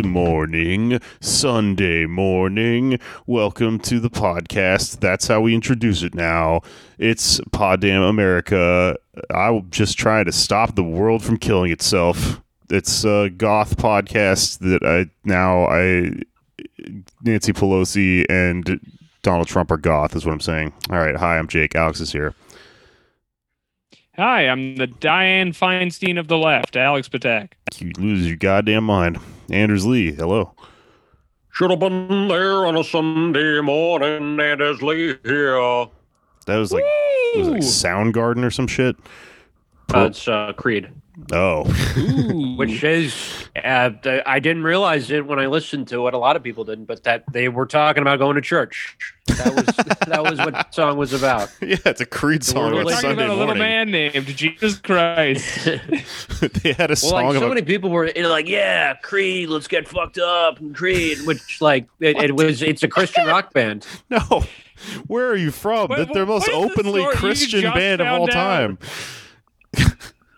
Good morning, Sunday morning. Welcome to the podcast. That's how we introduce it now. It's Poddamn America. I will just try to stop the world from killing itself. It's a goth podcast that I now I Nancy Pelosi and Donald Trump are goth is what I'm saying. All right, hi, I'm Jake. Alex is here. Hi, I'm the Dianne Feinstein of the left, Alex Patak. You lose your goddamn mind. Anders Lee, hello. Should have been there on a Sunday morning, Anders Lee here. That was like it was like Soundgarden or some shit. Uh, uh, Creed, Oh. Which is uh, I didn't realize it when I listened to it. A lot of people didn't, but that they were talking about going to church. That was that was what the song was about. Yeah, it's a Creed song We're on talking Sunday about a little morning. man named Jesus Christ. they had a Well, song like so about many people were you know, like, "Yeah, Creed, let's get fucked up." And Creed, which like it, it was, it's a Christian rock band. no. Where are you from? What- They're the most what is the openly Christian band of all found time.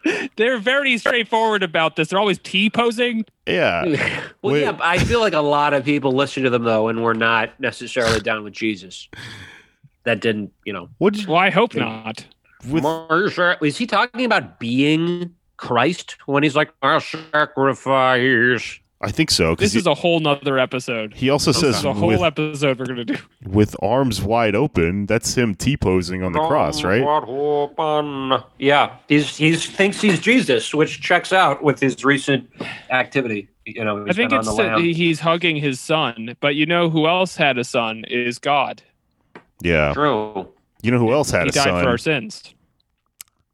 Out? They're very straightforward about this. They're always T posing. Yeah. well, Wait. yeah, I feel like a lot of people listen to them though, and we're not necessarily down with Jesus. That didn't, you know. What did you Well, I hope not. with Marcia, is he talking about being Christ when he's like, "Our sacrifice"? I think so because This is a whole nother episode. he also This says is a whole with, episode we're gonna do. with arms wide open. That's him T posing on the cross, right? Yeah, he's he's thinks he's Jesus, which checks out with his recent activity. You know, I he's think it's the that he's hugging his son, but you know who else had a son is God. Yeah. True. You know who else had he a died son? for our sins.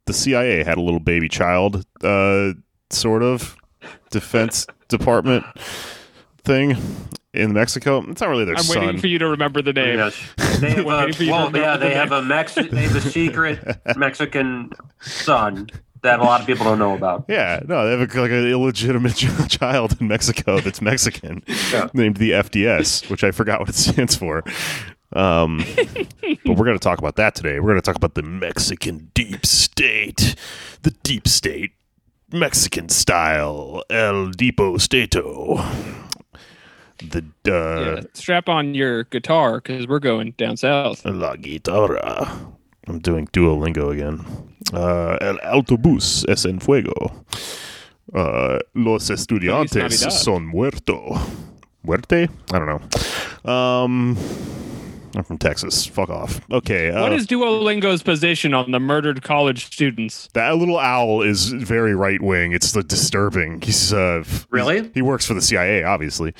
The CIA had a little baby child, uh, sort of defense department thing in Mexico. It's not really their son. I'm son. waiting for you to remember the name. Yes. They have a, Waiting for you to well, remember yeah, the they have a Mex- they have a secret Mexican son that a lot of people don't know about. Yeah, no, they have a, like an illegitimate child in Mexico that's Mexican, Yeah. named the FDS, which I forgot what it stands for. Um, but we're going to talk about that today. We're going to talk about the Mexican deep state, the deep state, Mexican style, El Depo Stato. The uh, yeah, strap on your guitar because we're going down south. La guitarra. I'm doing Duolingo again. Uh, el autobús es en fuego. Uh, los estudiantes son muerto. Muerte? I don't know. Um, I'm from Texas. Fuck off. Okay. Uh, what is Duolingo's position on the murdered college students? that little owl is very right wing. It's uh, disturbing. He's uh, f- Really? he works for the CIA, obviously.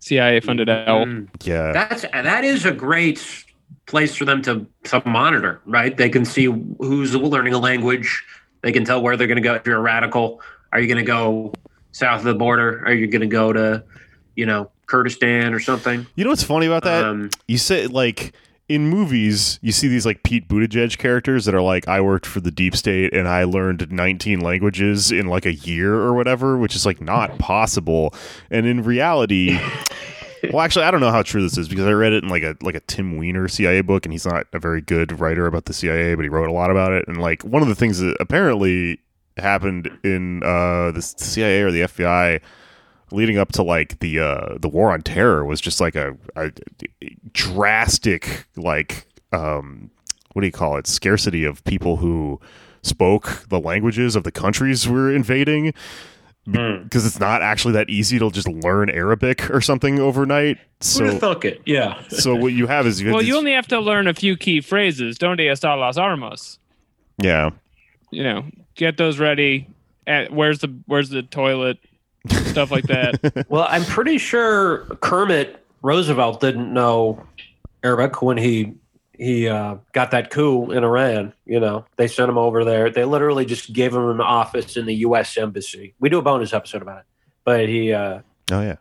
CIA funded L. Mm. Yeah. That's that is a great place for them to to monitor, right? They can see who's learning a language. They can tell where they're going to go. If you're a radical, are you going to go south of the border? Are you going to go to, you know, Kurdistan or something? You know what's funny about that? Um, you say like in movies you see these like Pete Buttigieg characters that are like I worked for the deep state and I learned 19 languages in like a year or whatever which is like not possible and in reality well actually I don't know how true this is because I read it in like a like a Tim Weiner CIA book and he's not a very good writer about the CIA but he wrote a lot about it and like one of the things that apparently happened in uh the CIA or the FBI leading up to like the uh the war on terror was just like a, a drastic like um what do you call it scarcity of people who spoke the languages of the countries we're invading Hmm. because it's not actually that easy to just learn Arabic or something overnight. Who'd have So thunk it? Yeah. so what you have is you have Well, you only have to learn a few key phrases. Donde está las armas? yeah You know, get those ready. At, where's the Where's the toilet? Stuff like that. Well, I'm pretty sure Kermit Roosevelt didn't know Arabic when he he uh, got that coup in Iran. You know, they sent him over there. They literally just gave him an office in the U.S. embassy. We do a bonus episode about it, but he uh, Oh yeah.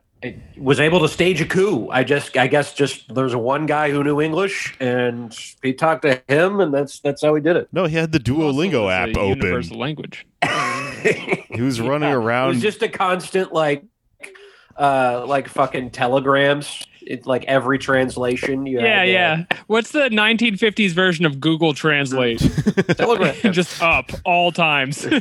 was able to stage a coup. I just, I guess, just there's one guy who knew English, and he talked to him, and that's that's how he did it. No, he had the Duolingo app it's a open. Universal language. He was running It around. was just a constant like, uh, like fucking telegrams. It's like every translation. You Yeah, had, uh, yeah. What's the 1950s version of Google Translate? telegram. Just up all times.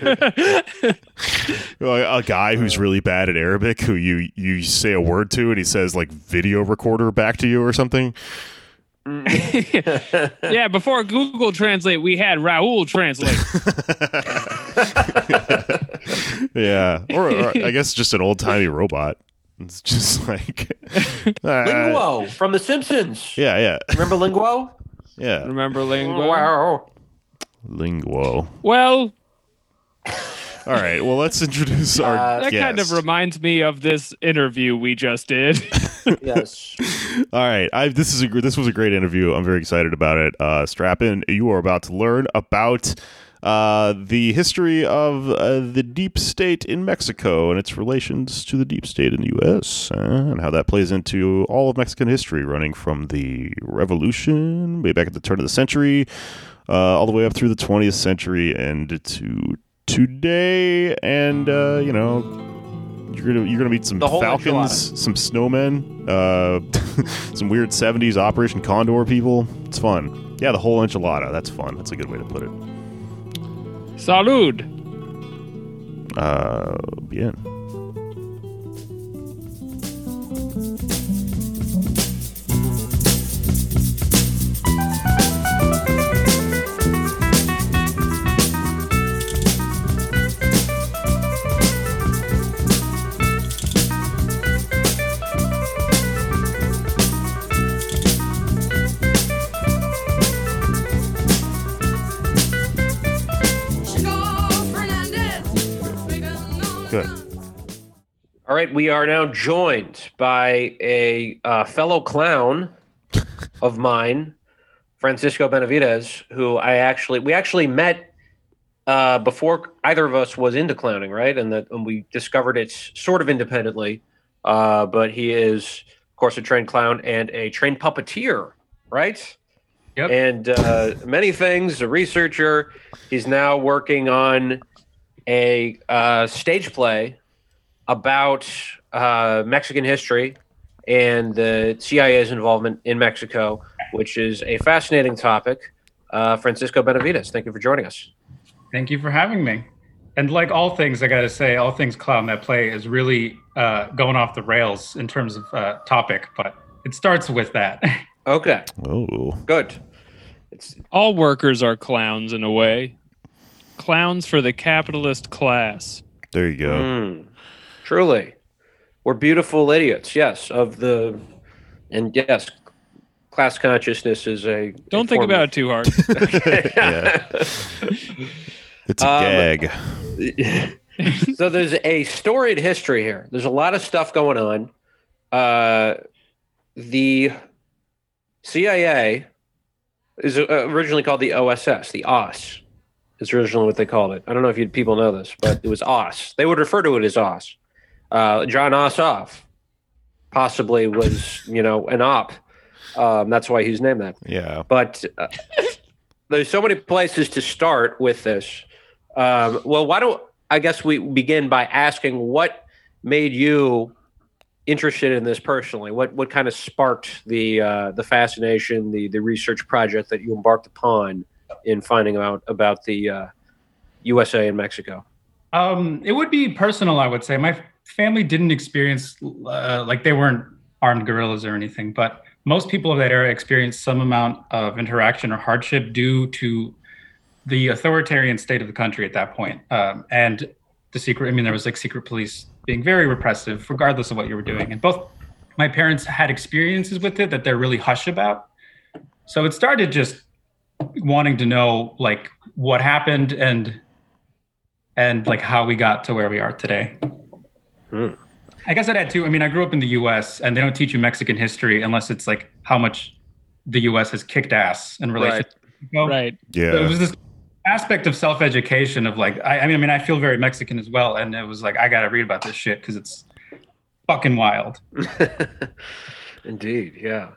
a guy who's really bad at Arabic, who you you say a word to, and he says like video recorder back to you or something. yeah, before Google Translate, we had Raul Translate. Yeah, or, or I guess just an old timey robot. It's just like uh, Linguo from The Simpsons. Yeah, yeah, Remember Linguo? yeah. Remember Lingo? Wow. Linguo. Well, All right. Well, let's introduce our Uh, that kind of reminds me of this interview we just did. Yes. All right, I, this is a this was a great interview. I'm very excited about it. Uh, strap in. You are about to learn about uh, the history of uh, the deep state in Mexico and its relations to the deep state in the U.S. and how that plays into all of Mexican history, running from the Revolution way back at the turn of the century, uh, all the way up through the 20th century and to today. And uh, you know. You're gonna you're gonna meet some The whole falcons, some snowmen, uh, some weird '70s Operation Condor people. It's fun. Yeah, the whole enchilada. That's fun. That's a good way to put it. Salud. Uh, bien. Good. All right, we are now joined by a uh, fellow clown of mine, Francisco Benavides, who I actually we actually met uh, before either of us was into clowning, right? And that and we discovered it sort of independently. Uh, but he is, of course, a trained clown and a trained puppeteer, right? Yep. And uh, many things. A researcher. He's now working on a uh, stage play about uh, Mexican history and the CIA's involvement in Mexico, which is a fascinating topic. Uh, Francisco Benavides, thank you for joining us. Thank you for having me. And like all things, I got to say, all things clown that play is really uh, going off the rails in terms of uh, topic, but it starts with that. Okay, Oh, good. It's All workers are clowns in a way. Clowns for the capitalist class. there you go. mm, truly, we're beautiful idiots. Yes, of the and yes, class consciousness is a. Don't think about it too hard. Yeah. It's a Um, gag. so there's a storied history here. There's a lot of stuff going on. Uh, the CIA is uh, originally called the OSS, the OS. Is originally what they called it. I don't know if you people know this, but it was Oss. They would refer to it as Oss. Uh, Jon Ossoff possibly was, you know, an op. Um, that's why he's named that Yeah. but uh, there's so many places to start with this. Um, well, why don't I guess we begin by asking what made you interested in this personally? What what kind of sparked the uh, the fascination, the the research project that you embarked upon in finding out about the uh, USA and Mexico? um, it would be personal, I would say. My family didn't experience, uh, like, they weren't armed guerrillas or anything, but most people of that era experienced some amount of interaction or hardship due to the authoritarian state of the country at that point. Um, and the secret, I mean, there was like secret police being very repressive, regardless of what you were doing. And both my parents had experiences with it that they're really hush about. So it started just wanting to know like what happened and and like how we got to where we are today. Hmm. I guess I'd add too. I mean, I grew up in the U.S. and they don't teach you Mexican history unless it's like how much the U.S. has kicked ass in relation. Right. to Mexico. Right. So it was this aspect of self-education of like I, I mean I mean I feel very Mexican as well, and it was like I got to read about this shit because it's fucking wild. Indeed, yeah.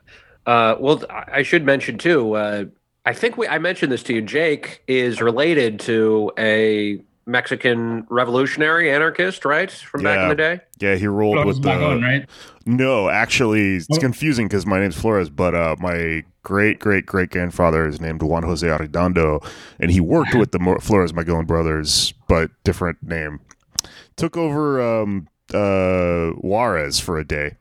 Uh, well, I I should mention too. Uh, I think we I mentioned this to you. Jake is related to a Mexican revolutionary anarchist, right, from back in the day. Yeah, he rolled Flores with Magón, the. right? No, actually, it's Oh. confusing because my name's Flores, but uh, my great great great grandfather is named Juan Jose Arredondo, and he worked with the Mo- Flores Magón brothers, but different name. Took over um, uh, Juarez for a day.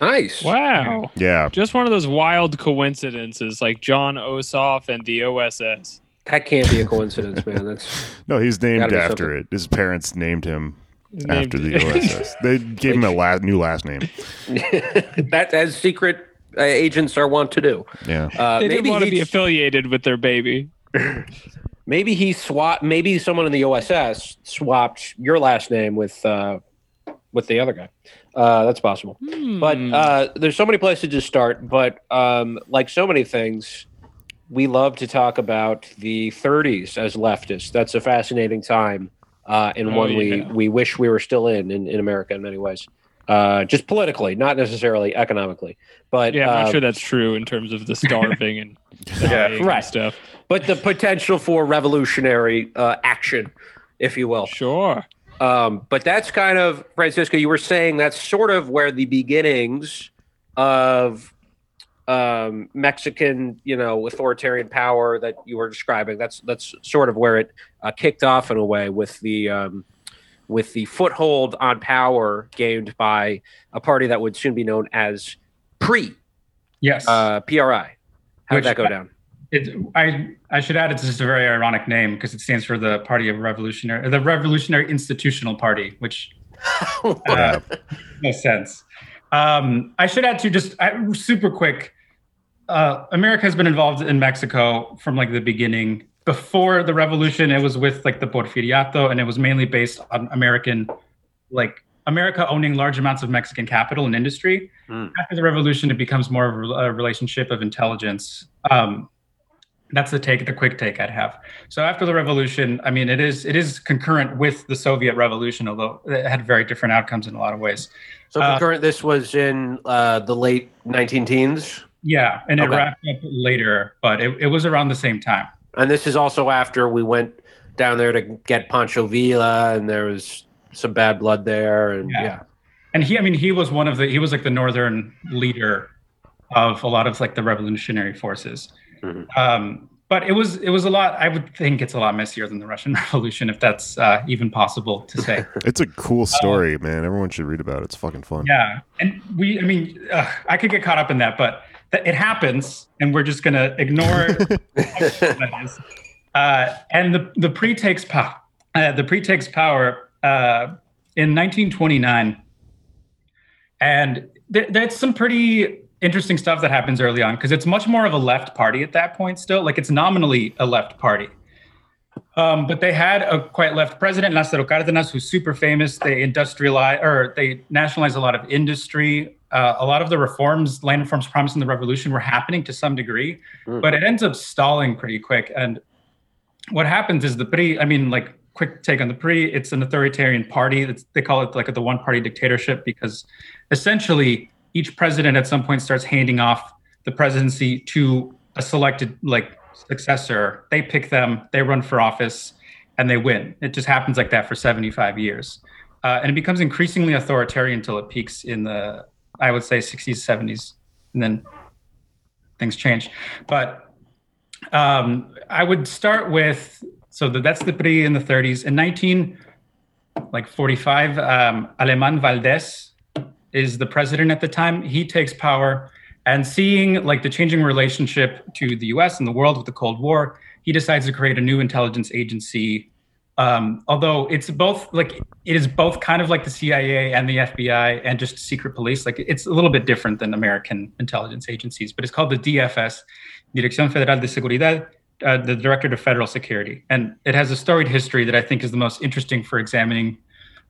Nice. Wow. Yeah, Just one of those wild coincidences, like Jon Ossoff and the OSS. That can't be a coincidence, man. That's no, he's named after it. His parents named him Named- after the OSS. they gave him a la- new last name. that as secret uh, agents are wont to do. Yeah, Uh, they maybe didn't want to be affiliated with their baby. Maybe he swapped. Maybe someone in the OSS swapped your last name with uh, with the other guy. Uh, that's possible. But Hmm. uh, there's so many places to start. But um, like so many things, we love to talk about the 30s as leftists. That's a fascinating time, uh, and Oh, one we yeah. we wish we were still in in, in America in many ways. Uh, just politically, not necessarily economically. But yeah, I'm uh, not sure that's true in terms of the starving and dying and stuff. but the potential for revolutionary uh, action, if you will. Sure. Um, but that's kind of Francisco. You were saying that's sort of where the beginnings of um, Mexican, you know, authoritarian power that you were describing. That's that's sort of where it uh, kicked off in a way with the um, with the foothold on power gained by a party that would soon be known as PRI. Yes. Uh, PRI. How Which- did that go down? It, I I should add it's just a very ironic name because it stands for the Party of Revolutionary, the Revolutionary Institutional Party, which uh, no sense. Um, I should add to just I, super quick. Uh, America has been involved in Mexico from like the beginning. Before the revolution, it was with like the Porfiriato, and it was mainly based on American, like America owning large amounts of Mexican capital and industry. Mm. After the revolution, it becomes more of a, a relationship of intelligence. Um, that's the take, the quick take I'd have. So after the revolution, I mean, it is it is concurrent with the Soviet revolution, although it had very different outcomes in a lot of ways. So Uh, concurrent, this was in uh, the late 19 teens. Yeah, and it wrapped up later, but it, it was around the same time. And this is also after we went down there to get Pancho Villa, and there was some bad blood there. And Yeah. yeah, And he, I mean, he was one of the he was like the northern leader of a lot of like the revolutionary forces. Mhm. Um, but it was it was a lot. I would think it's a lot messier than the Russian Revolution, if that's uh, even possible to say. it's a cool story, man. Everyone should read about it. It's fucking fun. Yeah, and we, I mean, uh, I could get caught up in that, but th- it happens, and we're just gonna ignore. Uh, and the the PRI takes power. Uh, the PRI takes power uh, in 1929, and th- that's some pretty interesting stuff that happens early on because it's much more of a left party at that point. Still, like it's nominally a left party. Um, but they had a quite left president, Lázaro Cárdenas, who's super famous. They industrialize or they nationalized a lot of industry. Uh, a lot of the reforms, land reforms promised in the revolution, were happening to some degree, Mm. but it ends up stalling pretty quick. And what happens is the PRI, I mean, like quick take on the PRI, it's an authoritarian party. It's, they call it like the one party dictatorship because essentially each president at some point starts handing off the presidency to a selected like successor. They pick them, they run for office, and they win. It just happens like that for 75 years. Uh, and it becomes increasingly authoritarian until it peaks in the, I would say, 60s, 70s, and then things change. But um, I would start with so the, that's the PRI in the 30s. In 19 like 45, um, Alemán Valdés is the president at the time. He takes power, and seeing like the changing relationship to the U.S. and the world with the Cold War, he decides to create a new intelligence agency. Um, although it's both like it is both kind of like the CIA and the FBI and just secret police. Like it's a little bit different than American intelligence agencies, but it's called the DFS, Dirección Federal de Seguridad, uh, the Director of Federal Security, and it has a storied history that I think is the most interesting for examining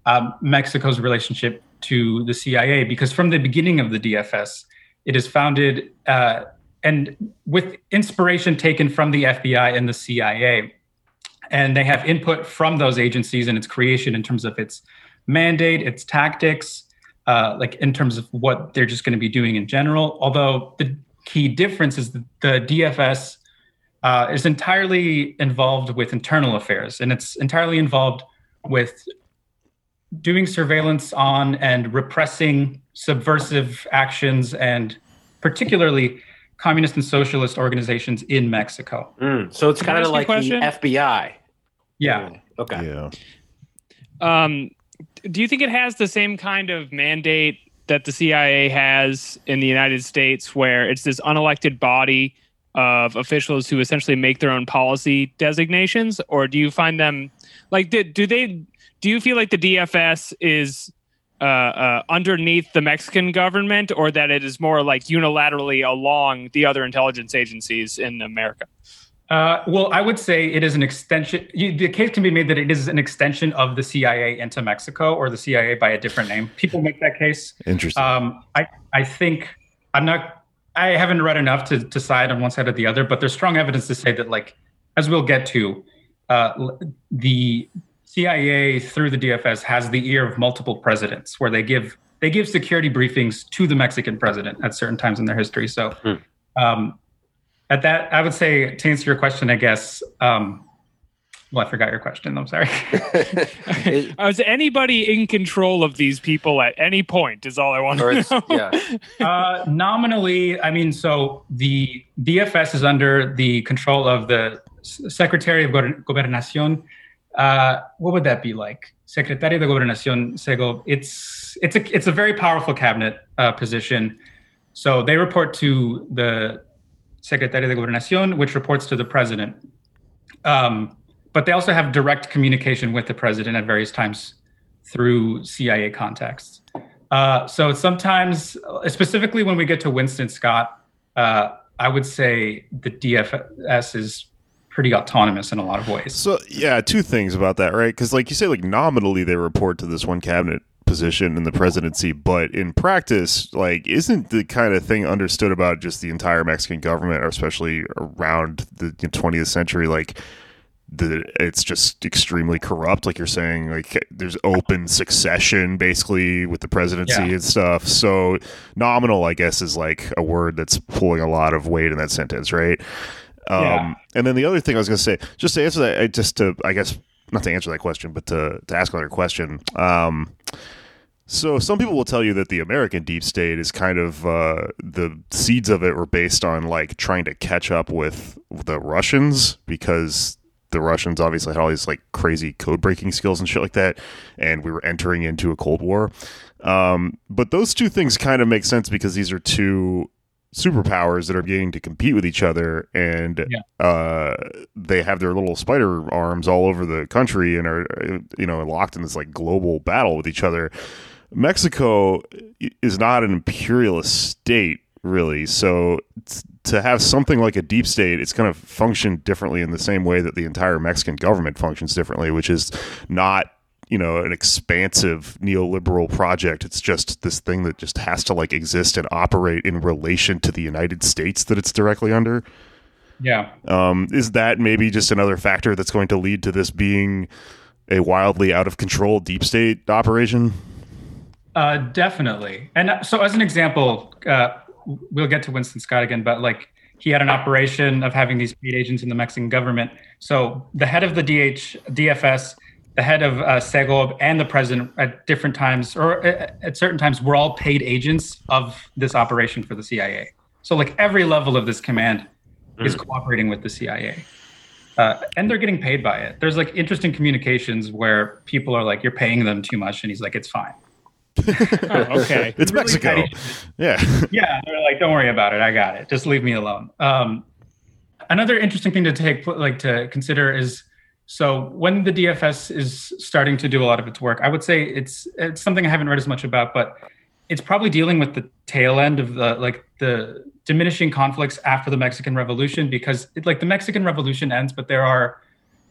um, Mexico's relationship to the CIA, because from the beginning of the DFS, it is founded uh, and with inspiration taken from the FBI and the CIA. And they have input from those agencies in its creation in terms of its mandate, its tactics, uh, like in terms of what they're just going to be doing in general. Although the key difference is that the DFS uh, is entirely involved with internal affairs, and it's entirely involved with doing surveillance on and repressing subversive actions and particularly communist and socialist organizations in Mexico. Mm, so it's kind of ask you like the? FBI. Yeah. Okay. Yeah. Um, do you think it has the same kind of mandate that the CIA has in the United States, where it's this unelected body of officials who essentially make their own policy designations, or do you find them like do, do they do you feel like the DFS is uh, uh, underneath the Mexican government, or that it is more like unilaterally along the other intelligence agencies in America? Uh, well, I would say it is an extension. You, the case can be made that it is an extension of the CIA into Mexico or the CIA by a different name. People make that case. Interesting. Um, I, I think I'm not. I haven't read enough to decide on one side or the other, but there's strong evidence to say that, like, as we'll get to, uh, the CIA through the DFS has the ear of multiple presidents, where they give they give security briefings to the Mexican president at certain times in their history. So, um, at that, I would say to answer your question, I guess. Um, well, I forgot your question. I'm sorry. It- Is anybody in control of these people at any point? Is all I want to it's, know. yeah. Uh, nominally, I mean, so the DFS is under the control of the Secretary of Gober- Gobernación. Uh, what would that be like? Secretario de Gobernación. It's it's a it's a very powerful cabinet uh, position. So they report to the Secretario de Gobernación, which reports to the president. Um, but they also have direct communication with the president at various times through CIA contacts. Uh, so sometimes, specifically when we get to Winston Scott, uh, I would say the DFS is pretty autonomous in a lot of ways. So yeah, two things about that, right? Because like you say, like nominally they report to this one cabinet position in the presidency, but in practice, like isn't the kind of thing understood about just the entire Mexican government, or especially around the 20th century, like the it's just extremely corrupt like you're saying like there's open succession basically with the presidency Yeah. and stuff so nominal i guess is like a word that's pulling a lot of weight in that sentence right um Yeah. and then the other thing i was going to say just to answer that I- just to i guess not to answer that question but to to ask another question um so some people will tell you that the American deep state is kind of uh, the seeds of it were based on like trying to catch up with the Russians because the Russians obviously had all these like crazy code breaking skills and shit like that, and we were entering into a Cold War. Um, but those two things kind of make sense because these are two superpowers that are beginning to compete with each other, and uh, they have their little spider arms all over the country and are you know locked in this like global battle with each other. Mexico is not an imperialist state, really. So t- to have something like a deep state, it's going to function differently in the same way that the entire Mexican government functions differently, which is not you know an expansive neoliberal project it's just this thing that just has to like exist and operate in relation to the united states that it's directly under Yeah. um, is that maybe just another factor that's going to lead to this being a wildly out of control deep state operation Uh, definitely. And uh, so, as an example, uh, we'll get to Winston Scott again, but like he had an operation of having these paid agents in the Mexican government. So, the head of the DH, DFS, the head of uh, Segob, and the president at different times, or uh, at certain times, were all paid agents of this operation for the CIA. So, like every level of this command is cooperating with the CIA. Uh, and they're getting paid by it. There's like interesting communications where people are like, "You're paying them too much," and he's like, "It's fine." Oh, okay. it's Really mexico petty. yeah yeah, they're like, don't worry about it. I got it. Just leave me alone. Um, another interesting thing to take like to consider is so when the DFS is starting to do a lot of its work, I would say it's it's something I haven't read as much about, but it's probably dealing with the tail end of the like the diminishing conflicts after the Mexican Revolution because it, like the Mexican Revolution ends, but there are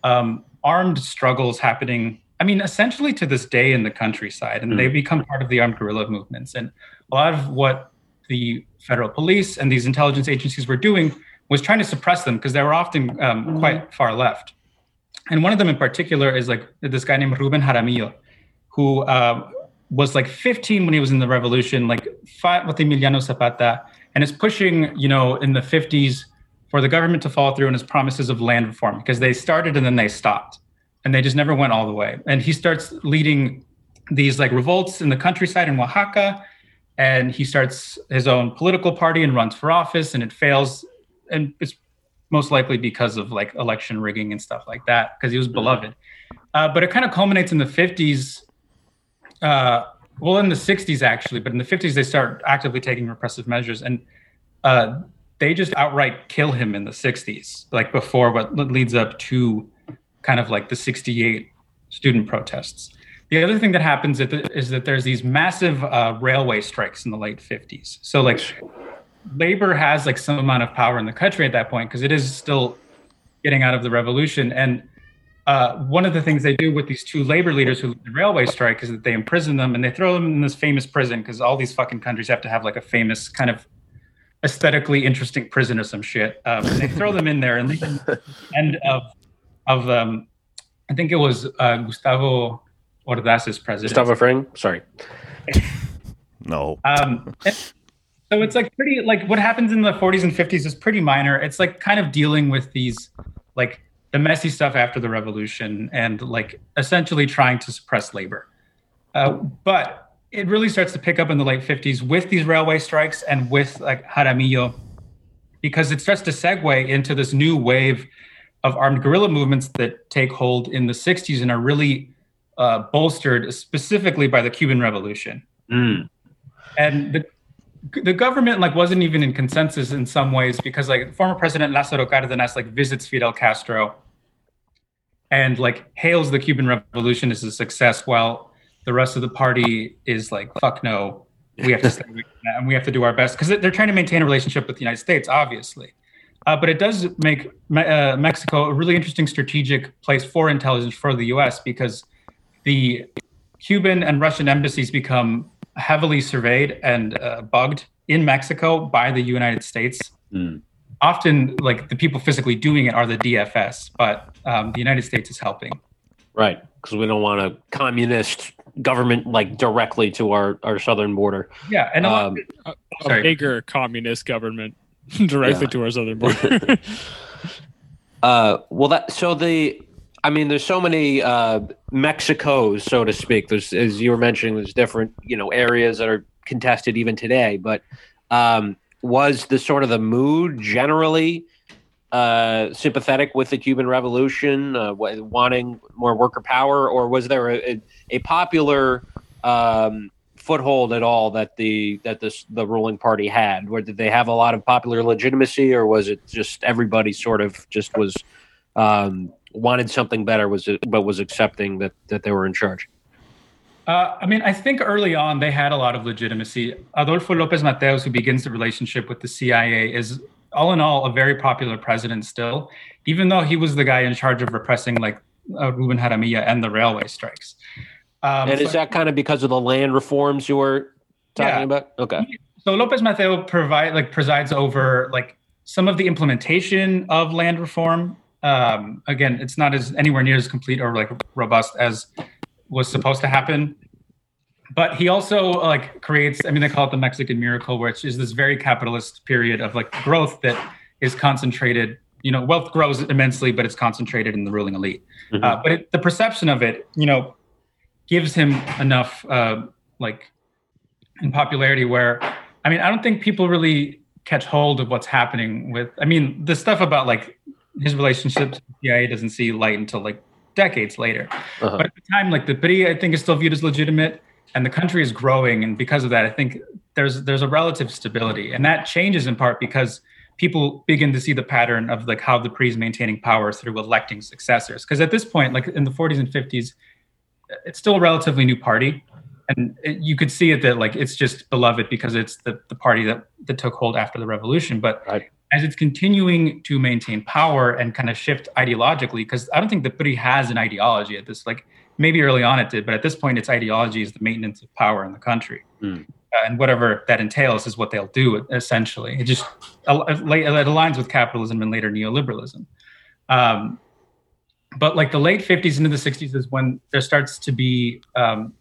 um, armed struggles happening. I mean, essentially to this day in the countryside, and they become part of the armed guerrilla movements. And a lot of what the federal police and these intelligence agencies were doing was trying to suppress them because they were often um, quite far left. And one of them in particular is like this guy named Ruben Jaramillo, who uh, was like 15 when he was in the revolution, like fought with Emiliano Zapata, and is pushing, you know, in the 50s for the government to follow through on his promises of land reform because they started and then they stopped and they just never went all the way. And he starts leading these like revolts in the countryside in Oaxaca and he starts his own political party and runs for office and it fails and it's most likely because of like election rigging and stuff like that because he was beloved. Uh, but it kind of culminates in the 50s uh, well in the 60s actually but in the 50s they start actively taking repressive measures and uh, they just outright kill him in the 60s like before what leads up to kind of like the 68 student protests. The other thing that happens is that there's these massive uh, railway strikes in the late 50s. So like labor has like some amount of power in the country at that point because it is still getting out of the revolution. And uh, one of the things they do with these two labor leaders who lead the railway strike is that they imprison them and they throw them in this famous prison because all these fucking countries have to have like a famous kind of aesthetically interesting prison or some shit. Um, and they throw them in there and the end of of um, I think it was uh, Gustavo Ordaz's president. Gustavo Fring? Sorry. no. Um, so it's like pretty like what happens in the 40s and 50s is pretty minor. It's like kind of dealing with these like the messy stuff after the revolution and like essentially trying to suppress labor. Uh, but it really starts to pick up in the late 50s with these railway strikes and with like Jaramillo because it starts to segue into this new wave of armed guerrilla movements that take hold in the 60s and are really uh, bolstered specifically by the Cuban Revolution. Mm. And the the government like wasn't even in consensus in some ways because like former president Lázaro Cárdenas like visits Fidel Castro and like hails the Cuban Revolution as a success while the rest of the party is like fuck no we have to stay and we have to do our best because they're trying to maintain a relationship with the United States obviously uh, but it does make uh, Mexico a really interesting strategic place for intelligence for the U.S. because the Cuban and Russian embassies become heavily surveyed and uh, bugged in Mexico by the United States. Mm. Often, like the people physically doing it are the DFS, but um, the United States is helping. Right, because we don't want a communist government like directly to our, our southern border. Yeah, and a, um, a, a bigger communist government directly yeah. to our southern border. uh, well, that so the I mean, there's so many uh, Mexicos, so to speak. There's, as you were mentioning, there's different, you know, areas that are contested even today. But um, was the sort of the mood generally uh, sympathetic with the Cuban Revolution, uh, wanting more worker power, or was there a, a popular um, foothold at all that the that this the ruling party had? Where did they have a lot of popular legitimacy, or was it just everybody sort of just was um, wanted something better was but was accepting that that they were in charge uh, I mean, I think early on they had a lot of legitimacy. Adolfo Lopez Mateos, who begins the relationship with the CIA, is all in all a very popular president still, even though he was the guy in charge of repressing like uh, Ruben Jaramillo and the railway strikes. Um, and is so, that kind of because of the land reforms you were talking yeah. about? Okay. So Lopez Mateo provide like presides over like some of the implementation of land reform um, again, it's not as anywhere near as complete or like robust as was supposed to happen. But he also like creates. I mean, they call it the Mexican miracle, which is this very capitalist period of like growth that is concentrated. You know, wealth grows immensely, but it's concentrated in the ruling elite. Mm-hmm. Uh, but it, the perception of it, you know, gives him enough uh, like in popularity where I mean, I don't think people really catch hold of what's happening with. I mean, the stuff about like his relationship to the CIA doesn't see light until like decades later. Uh-huh. But at the time, like the PRI, I think is still viewed as legitimate, and the country is growing, and because of that, I think there's there's a relative stability, and that changes in part because people begin to see the pattern of like how the PRI is maintaining power through electing successors. Because at this point, like in the 40s and 50s, it's still a relatively new party, and it, you could see it that like it's just beloved because it's the, the party that that took hold after the revolution. But right as it's continuing to maintain power and kind of shift ideologically, because I don't think the PRI has an ideology at this, like maybe early on it did, but at this point, its ideology is the maintenance of power in the country. Mm. uh, and whatever that entails is what they'll do. Essentially, it just it aligns with capitalism and later neoliberalism. Um, but like the late 50s into the 60s is when there starts to be um,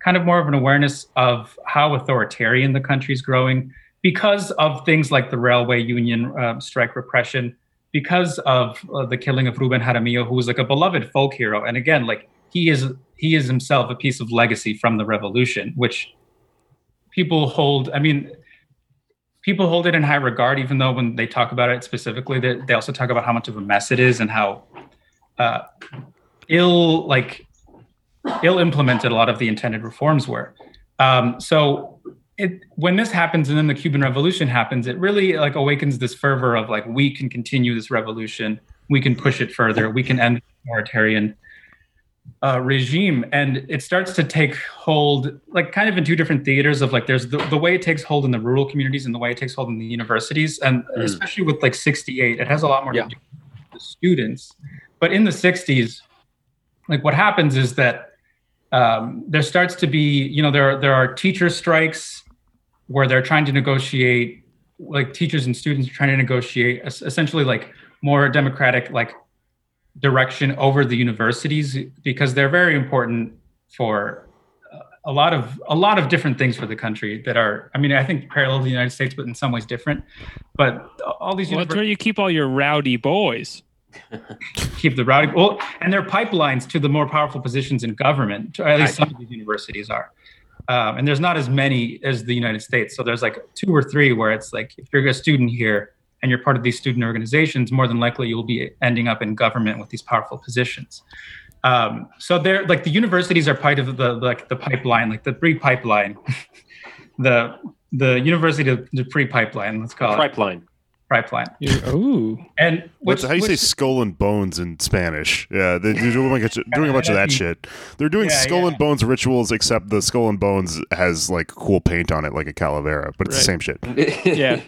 kind of more of an awareness of how authoritarian the country's growing because of things like the railway union uh, strike repression, because of uh, the killing of Ruben Jaramillo, who was like a beloved folk hero. And again, like he is he is himself a piece of legacy from the revolution, which people hold. I mean, people hold it in high regard, even though when they talk about it specifically, they, they also talk about how much of a mess it is and how uh, ill like ill implemented a lot of the intended reforms were. Um, so it, when this happens and then the Cuban Revolution happens, it really like awakens this fervor of like we can continue this revolution, we can push it further, we can end the authoritarian uh, regime, and it starts to take hold like kind of in two different theaters of like there's the, the way it takes hold in the rural communities and the way it takes hold in the universities, and mm. especially with like '68, it has a lot more yeah. to do with the students. But in the '60s, like what happens is that um, there starts to be, you know, there are, there are teacher strikes where they're trying to negotiate, like teachers and students are trying to negotiate essentially like more democratic like direction over the universities because they're very important for uh, a lot of a lot of different things for the country that are i mean i think parallel to the united states but in some ways different. But all these well, univers- that's where you keep all your rowdy boys. Keep the rowdy well and they're pipelines to the more powerful positions in government or at least some of these universities are um, and there's not as many as the united states. So there's like two or three where it's like if you're a student here and you're part of these student organizations more than likely you'll be ending up in government with these powerful positions. Um, so they're like the universities are part of the like the pipeline like the pre-pipeline. The the university the pre-pipeline let's call it. Pipeline pipeline. Ooh. And which, how you which, say skull and bones in Spanish? Yeah, they're doing, like a, doing a bunch of that shit. They're doing yeah, skull yeah. and bones rituals, except the skull and bones has like cool paint on it, like a calavera, but it's right. the same shit. yeah,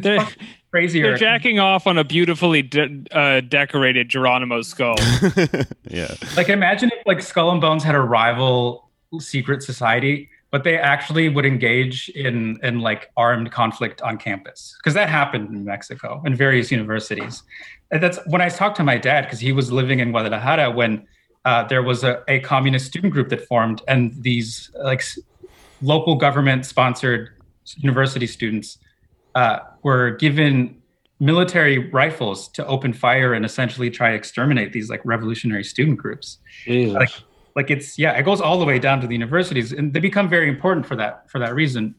they're, crazier. They're jacking off on a beautifully de- uh, decorated Geronimo skull. yeah, like imagine if like Skull and Bones had a rival secret society but they actually would engage in in like armed conflict on campus because that happened in Mexico in various universities. And that's when I talked to my dad because he was living in Guadalajara when uh, there was a, a communist student group that formed, and these like local government sponsored university students uh, were given military rifles to open fire and essentially try to exterminate these like revolutionary student groups. Like like it's yeah it goes all the way down to the universities and they become very important for that for that reason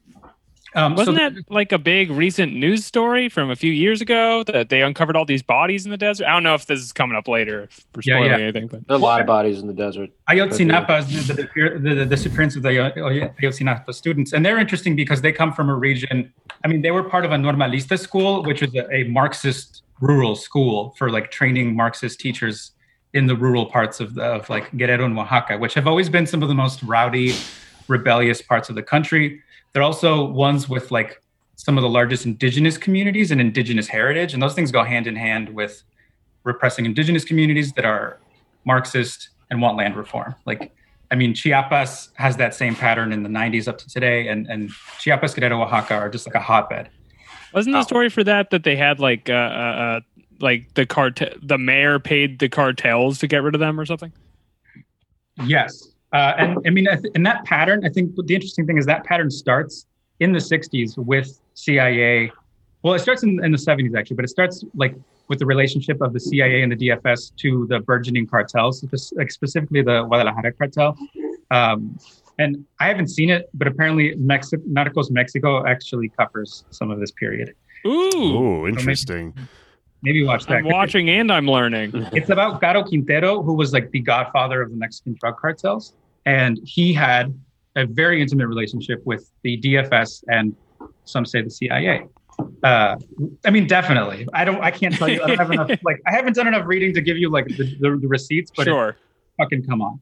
um, Wasn't so that like a big recent news story from a few years ago that they uncovered all these bodies in the desert? I don't know if this is coming up later for spoiling yeah, yeah. anything, but there are a lot of bodies in the desert. Ayotzinapa is the, the, the, the, disappearance of the Ayotzinapa students, and they're interesting because they come from a region. I mean, they were part of a normalista school, which is a, a Marxist rural school for like training Marxist teachers in the rural parts of, the, of like Guerrero and Oaxaca, which have always been some of the most rowdy, rebellious parts of the country. They're also ones with like some of the largest indigenous communities and indigenous heritage, and those things go hand in hand with repressing indigenous communities that are Marxist and want land reform. Like, I mean, Chiapas has that same pattern in the 90s up to today, and and Chiapas, Guerrero, Oaxaca are just like a hotbed. Wasn't the story for that that they had like uh, uh, uh like the cartel the mayor paid the cartels to get rid of them or something? Yes. Uh, and i mean in that pattern i think the interesting thing is that pattern starts in the 60s with cia well it starts in, in the 70s actually but it starts like with the relationship of the cia and the dfs to the burgeoning cartels like specifically the guadalajara cartel. Um, and i haven't seen it but apparently Mexi- narcos mexico actually covers some of this period. Ooh, Ooh interesting. So maybe, Maybe watch that. I'm watching and I'm learning. It's about Caro Quintero, who was like the godfather of the Mexican drug cartels. And he had a very intimate relationship with the DFS and some say the CIA. Uh, I mean, definitely. I don't. I can't tell you. I don't have enough. Like, I haven't done enough reading to give you like the, the, the receipts. But sure, fucking come on.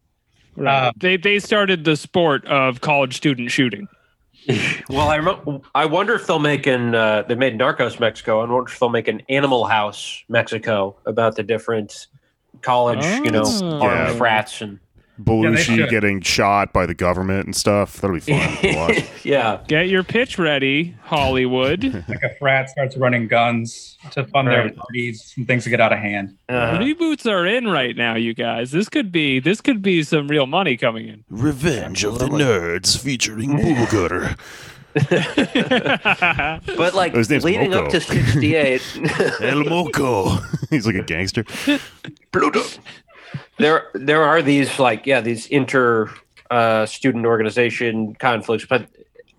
Right. Uh, they they started the sport of college student shooting. well, I rem- I wonder if they'll make an uh, they made Narcos Mexico. I wonder if they'll make an Animal House Mexico about the different college, oh. you know, oh. armed yeah. frats and. Belushi should. getting shot by the government and stuff. That'll be fun to watch. yeah. Get your pitch ready, Hollywood. Like a frat starts running guns to fund their Right. parties and things to get out of hand. Uh, Reboots are in right now, you guys. This could be this could be some real money coming in. Revenge of the Nerds featuring Booger. but like His name's leading Moco. up to 68 El Moco. He's like a gangster. There there are these like yeah these inter uh, student organization conflicts but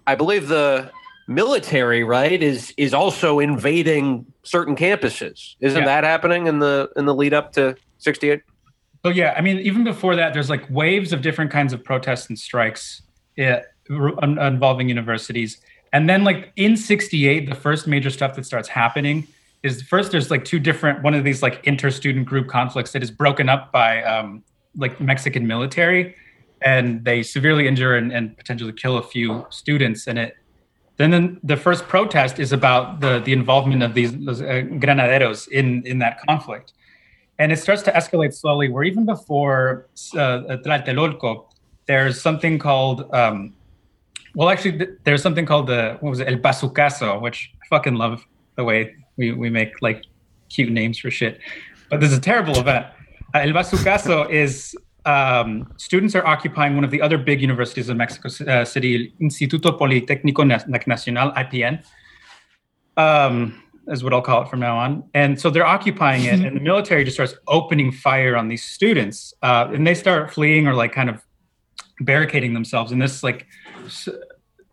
i believe the military right is is also invading certain campuses isn't Yeah. that happening in the in the lead up to 68 So yeah, I mean, even before that, there's like waves of different kinds of protests and strikes yeah, involving universities. And then like in 68, the first major stuff that starts happening is first there's like two different one of these like inter-student group conflicts that is broken up by um, like Mexican military and they severely injure and, and potentially kill a few students and it then then the first protest is about the the involvement of these those, uh, granaderos in in that conflict and it starts to escalate slowly. Where even before uh, Tlatelolco, there's something called, um, well, actually, there's something called the what was it, El Bazucazo, which I fucking love the way we we make like cute names for shit. But this is a terrible event. Uh, El Bazucazo is um, students are occupying one of the other big universities in Mexico uh, City, Instituto Politécnico Nacional, IPN um, is what I'll call it from now on. And so they're occupying it, and the military just starts opening fire on these students, uh, and they start fleeing or like kind of barricading themselves. And this like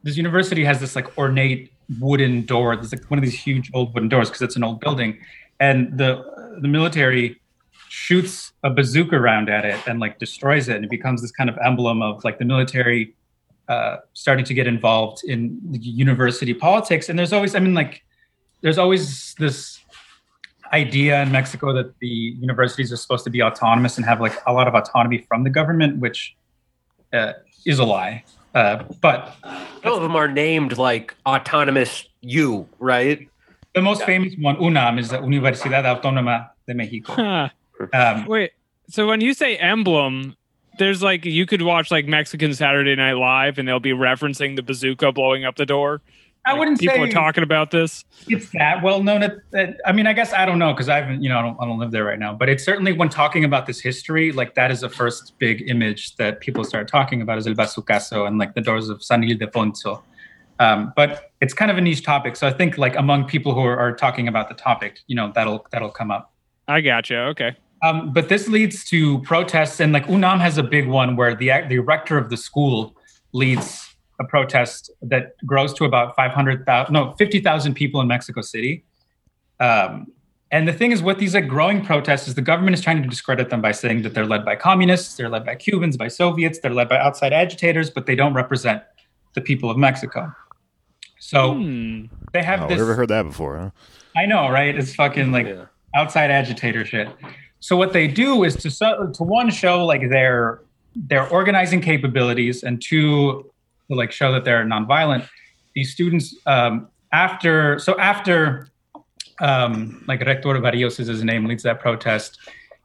this university has this like ornate wooden door. There's like one of these huge old wooden doors because it's an old building, and the the military shoots a bazooka round at it and like destroys it, and it becomes this kind of emblem of like the military uh, starting to get involved in university politics. And there's always, I mean, like, there's always this idea in Mexico that the universities are supposed to be autonomous and have like a lot of autonomy from the government, which uh, is a lie. Uh, but some of them are named like autonomous u right the most famous one, UNAM, is the Universidad Autónoma de Mexico. Huh. Um, Wait, so when you say emblem, there's like you could watch like Mexican Saturday Night Live and they'll be referencing the bazooka blowing up the door. I Like, wouldn't say people say are talking about this. it's that well known. That I mean, I guess I don't know because I haven't, you know, I don't, I don't live there right now. But it's certainly when talking about this history, like that is the first big image that people start talking about is El Bazucazo and like the doors of San Ildefonso. Um, but it's kind of a niche topic, so I think like among people who are, are talking about the topic, you know, that'll that'll come up. I gotcha. Okay. Um, but this leads to protests, and like UNAM has a big one where the the rector of the school leads a protest that grows to about five hundred thousand, no, fifty thousand people in Mexico City. Um, and the thing is, with these like growing protests, is the government is trying to discredit them by saying that they're led by communists, they're led by Cubans, by Soviets, they're led by outside agitators, but they don't represent the people of Mexico. So Hmm. they have Oh, this. never heard that before, huh? I know, right? It's fucking like Yeah. outside agitator shit. So what they do is to so- to one show like their their organizing capabilities, and two to like show that they're nonviolent. These students, um, after so after, um, like Rector Barrios is his name, leads that protest.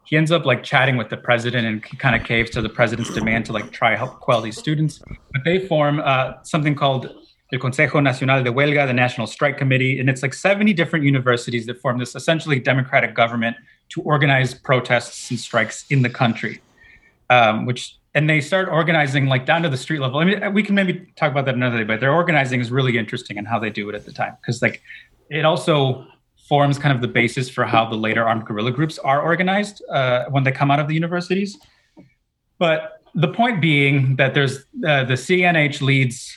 He ends up like chatting with the president and he kind of caves to the president's demand to like try help quell these students. But they form uh, something called El Consejo Nacional de Huelga, the National Strike Committee, and it's like 70 different universities that form this essentially democratic government to organize protests and strikes in the country. Um, which and they start organizing like down to the street level. I mean, we can maybe talk about that another day, but their organizing is really interesting and how they do it at the time because like it also forms kind of the basis for how the later armed guerrilla groups are organized uh, when they come out of the universities. But the point being that there's uh, the CNH leads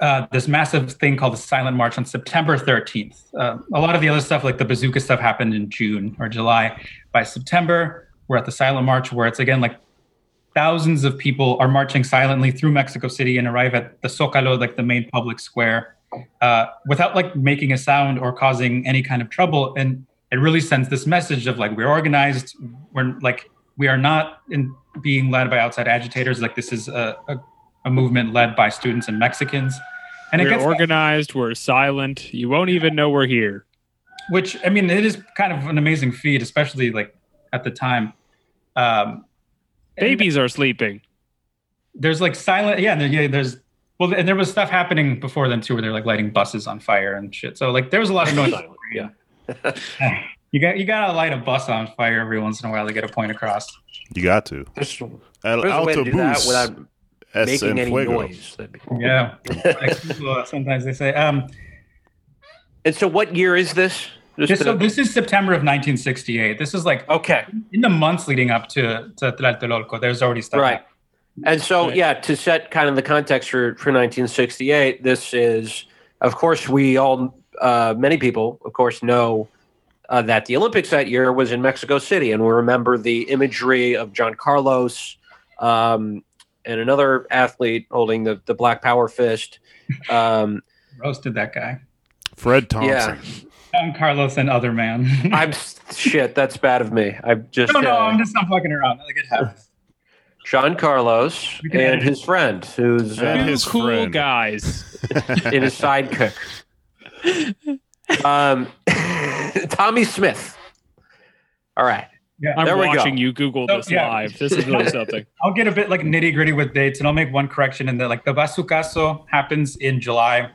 uh, this massive thing called the Silent March on September 13th. Uh, a lot of the other stuff, like the bazooka stuff, happened in June or July. By September, we're at the Silent March, where it's again like thousands of people are marching silently through Mexico City and arrive at the Zócalo, like the main public square, uh, without like making a sound or causing any kind of trouble. And it really sends this message of like we're organized. We're like we are not in being led by outside agitators. Like this is a, a, a movement led by students and Mexicans. And it we're gets organized. We're silent. You won't even know we're here. which I mean, it is kind of an amazing feat, especially like at the time. Um, Babies are sleeping. there's like silent yeah, there, yeah there's well and there was stuff happening before then too where they're like lighting buses on fire and shit so like there was a lot of noise Yeah. you got you gotta light a bus on fire every once in a while to get a point across You got to. There's, El there's a way to do that without es making any fuego. noise. Cool. yeah Like, people, sometimes they say um And so, what year is this? Just this, to- so this is september of 1968 this is like okay. in the months leading up to to Tlatelolco, there's already stuff Right. And so, Right. yeah, to set kind of the context for, for 1968, this is, of course, we all, uh, many people, of course, know uh, that the Olympics that year was in Mexico City. And we remember the imagery of John Carlos um, and another athlete holding the, the Black Power fist. Um, roasted that guy Fred Thompson. yeah, Don Carlos and other man I'm shit. That's bad of me. I'm just, no no uh, i'm just not fucking around like it happens John Carlos We can and his friend, who's And uh, Two his cool friend. guys. in his sidekick. Um, Tommie Smith. All right. yeah I'm There go. watching you Google So, this yeah. live. This is really something. I'll get a bit like nitty gritty with dates, and I'll make one correction in that. Like the Bazucazo happens in July.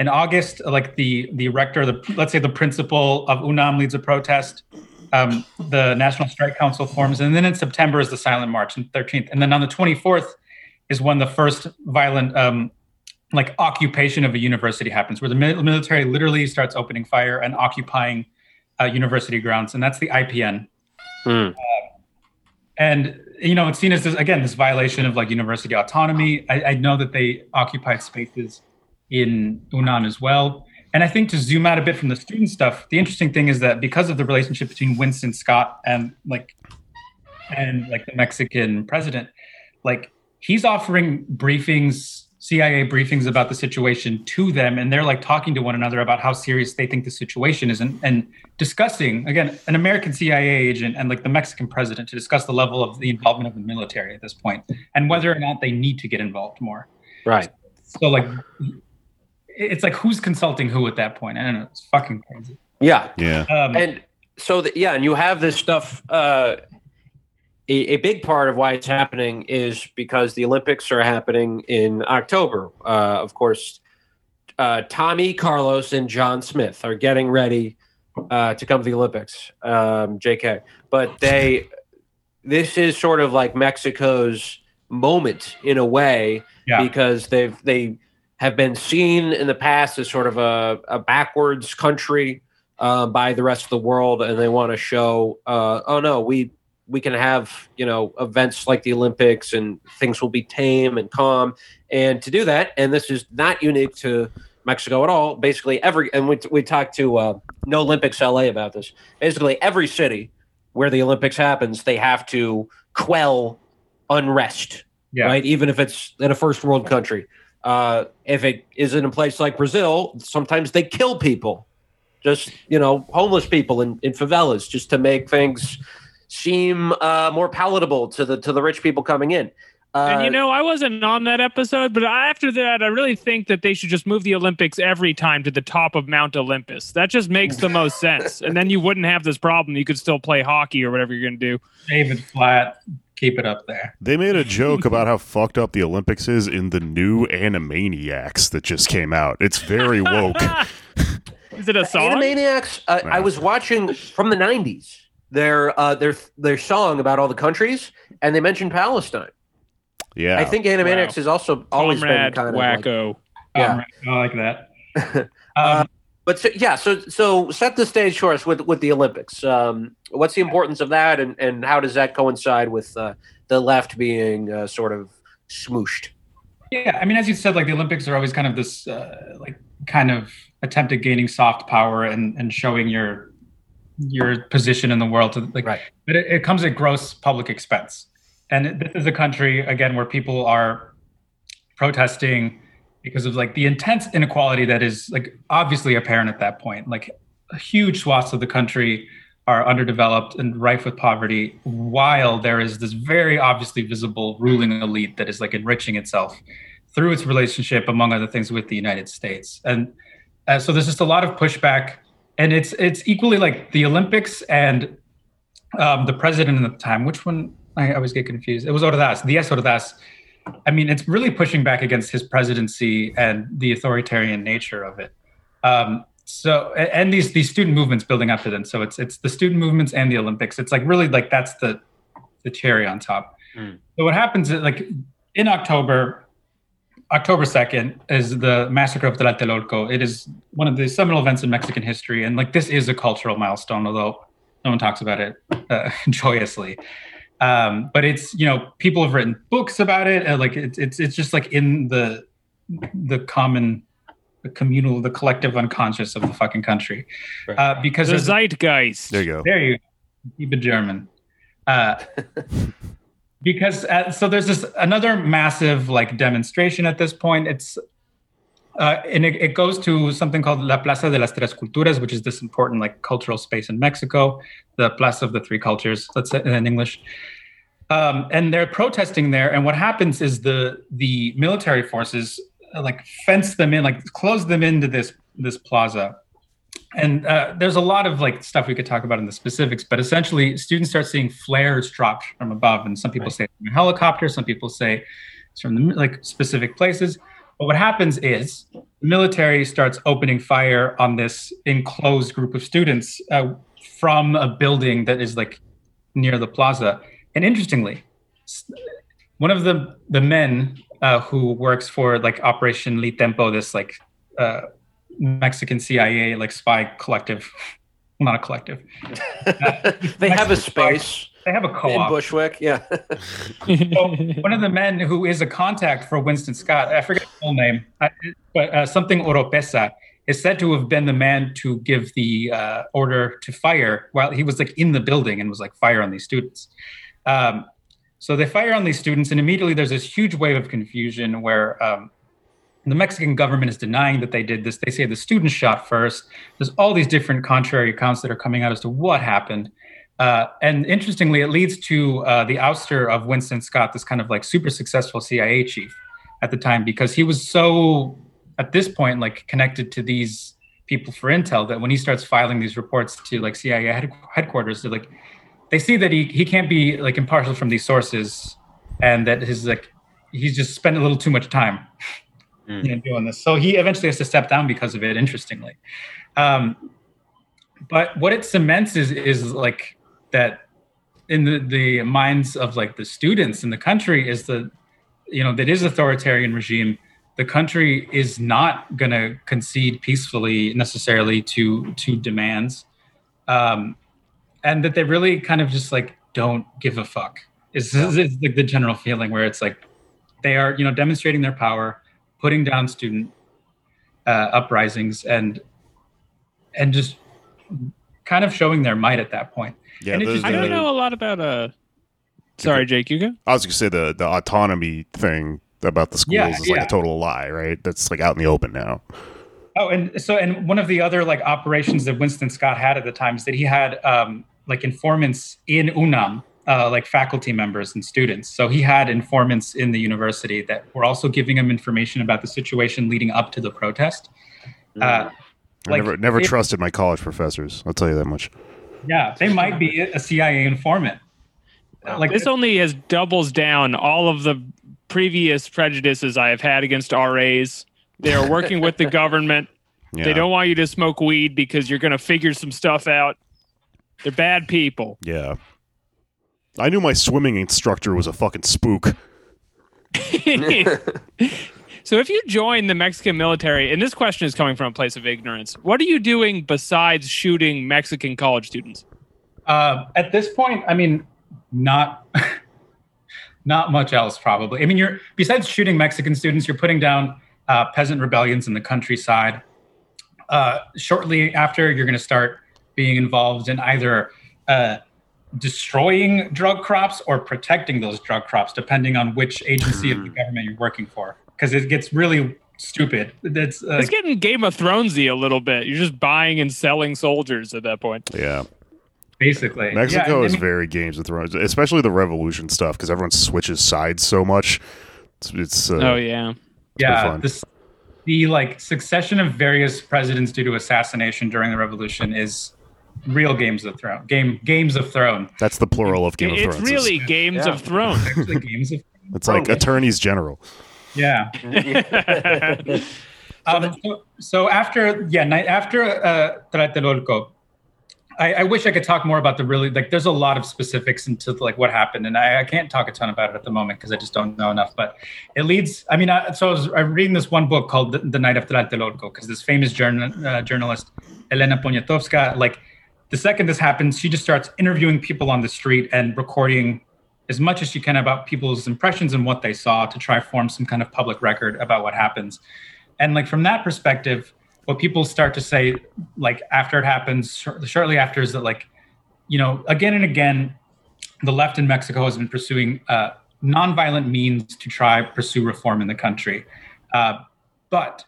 In August, like the the rector, the let's say the principal of UNAM leads a protest. Um, the National Strike Council forms, and then in September is the Silent March, and 13th, and then on the 24th is when the first violent um, like occupation of a university happens, where the military literally starts opening fire and occupying uh, university grounds, and that's the IPN Hmm. and you know it's seen as this, again this violation of like university autonomy I, I know that they occupied spaces in UNAM as well and i think to zoom out a bit from the student stuff the interesting thing is that because of the relationship between winston scott and like and like the mexican president like he's offering briefings cia briefings about the situation to them and they're like talking to one another about how serious they think the situation is and, and discussing again an American CIA agent and like the Mexican president to discuss the level of the involvement of the military at this point and whether or not they need to get involved more. Right. So like it's like who's consulting who at that point? I don't know. It's fucking crazy. Yeah. Yeah. Um, And so, the, yeah, and you have this stuff. Uh, a, a big part of why it's happening is because the Olympics are happening in October. Uh, of course, uh, Tommy Carlos and John Smith are getting ready uh, to come to the Olympics. Um, JK, but they this is sort of like Mexico's moment in a way Yeah. because they've they have been seen in the past as sort of a, a backwards country uh, by the rest of the world, and they want to show, uh, oh no, we we can have you know events like the Olympics, and things will be tame and calm. And to do that, and this is not unique to Mexico at all. Basically, every and we we talked to uh, No Olympics LA about this. Basically, every city where the Olympics happens, they have to quell unrest yeah. right? Even if it's in a first world country. Uh, if it is in a place like Brazil, sometimes they kill people, just you know, homeless people in, in favelas, just to make things seem uh, more palatable to the to the rich people coming in. Uh, and you know, I wasn't on that episode, but after that, I really think that they should just move the Olympics every time to the top of Mount Olympus. That just makes the most sense. And then you wouldn't have this problem. You could still play hockey or whatever you're going to do. David Flat, keep it up there. They made a joke about how fucked up the Olympics is in the new Animaniacs that just came out. It's very woke. Is it a song? Animaniacs. Uh, I was watching from the '90s their uh, their their song about all the countries, and they mentioned Palestine. Yeah. I think Animaniacs Wow. has also always Comrade been kind of like, Wacko. Yeah. Um, I like that. Uh, Um, But so, yeah, so so set the stage for us with with the Olympics. Um, what's the importance of that, and and how does that coincide with uh, the left being uh, sort of smooshed? Yeah, I mean, as you said, like the Olympics are always kind of this, uh, like, kind of attempt at gaining soft power and and showing your your position in the world. To like, Right. but it, it comes at gross public expense. And this is a country again where people are protesting because of like the intense inequality that is like obviously apparent at that point. Like, huge swaths of the country are underdeveloped and rife with poverty, while there is this very obviously visible ruling elite that is like enriching itself through its relationship, among other things, with the United States. And uh, so there's just a lot of pushback, and it's it's equally like the Olympics and um, the president at the time. Which one? I always get confused. It was Ordaz, Diaz Ordaz. I mean, it's really pushing back against his presidency and the authoritarian nature of it. Um, so, and these these student movements building up to them. So it's it's the student movements and the Olympics. It's like really like that's the the cherry on top. Mm. So what happens is like in October, October 2nd is the massacre of Tlatelolco. It is one of the seminal events in Mexican history. And like this is a cultural milestone, although no one talks about it uh, joyously. Um, but it's, you know, people have written books about it. And like it's, it's, it's just like in the, the common, the communal, the collective unconscious of the fucking country. Uh, because The there's- zeitgeist. There you go. there you go. keep it German. Uh, because uh, so there's this another massive like demonstration at this point. It's uh, and it, it goes to something called La Plaza de las Tres Culturas, which is this important like cultural space in Mexico, the Plaza of the Three Cultures. Let's say in English. Um, and they're protesting there, and what happens is the the military forces uh, like fence them in, like close them into this this plaza, and uh, there's a lot of like stuff we could talk about in the specifics but essentially students start seeing flares drop from above and some people Right. say from a helicopter some people say it's from the like specific places but what happens is the military starts opening fire on this enclosed group of students uh, from a building that is like near the plaza and interestingly one of the the men uh, who works for like operation litempo this like uh, Mexican CIA like spy collective, not a collective. they have a space They have a in co-op. in Bushwick. Yeah. So one of the men who is a contact for Winston Scott, I forget his full name, but uh, something Oropesa is said to have been the man to give the uh, order to fire while he was like in the building and was like fire on these students. Um, so they fire on these students, and immediately there's this huge wave of confusion where um, the Mexican government is denying that they did this. They say the students shot first. There's all these different contrary accounts that are coming out as to what happened. Uh, and interestingly, it leads to uh, the ouster of Winston Scott, this kind of like super successful CIA chief at the time, because he was so, at this point, like connected to these people for intel that when he starts filing these reports to like CIA head- headquarters, they're like, they see that he, he can't be like impartial from these sources and that his like, he's just spent a little too much time Mm. you know, doing this. So he eventually has to step down because of it, interestingly. Um, but what it cements is is like that in the, the minds of like the students in the country is that you know that is authoritarian regime the country is not going to concede peacefully necessarily to to demands um, and that they really kind of just like don't give a fuck. Is, is, is like the general feeling where it's like they are you know demonstrating their power putting down student uh, uprisings and and just kind of showing their might at that point Yeah, And it's the- I don't know a lot about uh Sorry, Jake, you go. I was gonna say the the autonomy thing about the schools Yeah, is like yeah. a total lie, right? That's like out in the open now. Oh, and so and one of the other like operations that Winston Scott had at the time is that he had um, like informants in UNAM, uh, like faculty members and students. So he had informants in the university that were also giving him information about the situation leading up to the protest. Uh, I Like, never never it- trusted my college professors. I'll tell you that much. Yeah, they might be a CIA informant. Like This only has doubles down all of the previous prejudices I have had against RAs. They are working with the government. Yeah. They don't want you to smoke weed because you're going to figure some stuff out. They're bad people. Yeah. I knew my swimming instructor was a fucking spook. so if you join the Mexican military, and this question is coming from a place of ignorance, what are you doing besides shooting Mexican college students? Uh, at this point, I mean, not not much else probably. I mean, you're besides shooting Mexican students, you're putting down uh, peasant rebellions in the countryside. Uh, shortly after, you're going to start being involved in either uh, destroying drug crops or protecting those drug crops, depending on which agency of the government you're working for. Because it gets really stupid. That's uh, It's getting Game of Thronesy a little bit. You're just buying and selling soldiers at that point. Yeah. basically Mexico Yeah, I is mean- very Games of Thrones, especially the revolution stuff, because everyone switches sides so much. It's, it's uh, oh yeah. yeah fun. this the like succession of various presidents due to assassination during the revolution is real Games of Thrones. Game Games of Thrones. That's the plural of Game of Thrones. it's really Games Yeah. of Thrones. Games of It's like attorneys general. Yeah. Um, so, so after yeah, after uh, Tlatelolco, I, I wish I could talk more about the really like. There's a lot of specifics into like what happened, and I, I can't talk a ton about it at the moment because I just don't know enough. But it leads. I mean, I, so I was I'm reading this one book called The, the Night of Tlatelolco because this famous journal, uh, journalist Elena Poniatowska, like the second this happens, she just starts interviewing people on the street and recording as much as you can about people's impressions and what they saw to try form some kind of public record about what happens. And like from that perspective, what people start to say, like after it happens, shor- shortly after, is that like, you know, again and again, the left in Mexico has been pursuing uh, nonviolent means to try pursue reform in the country, uh, but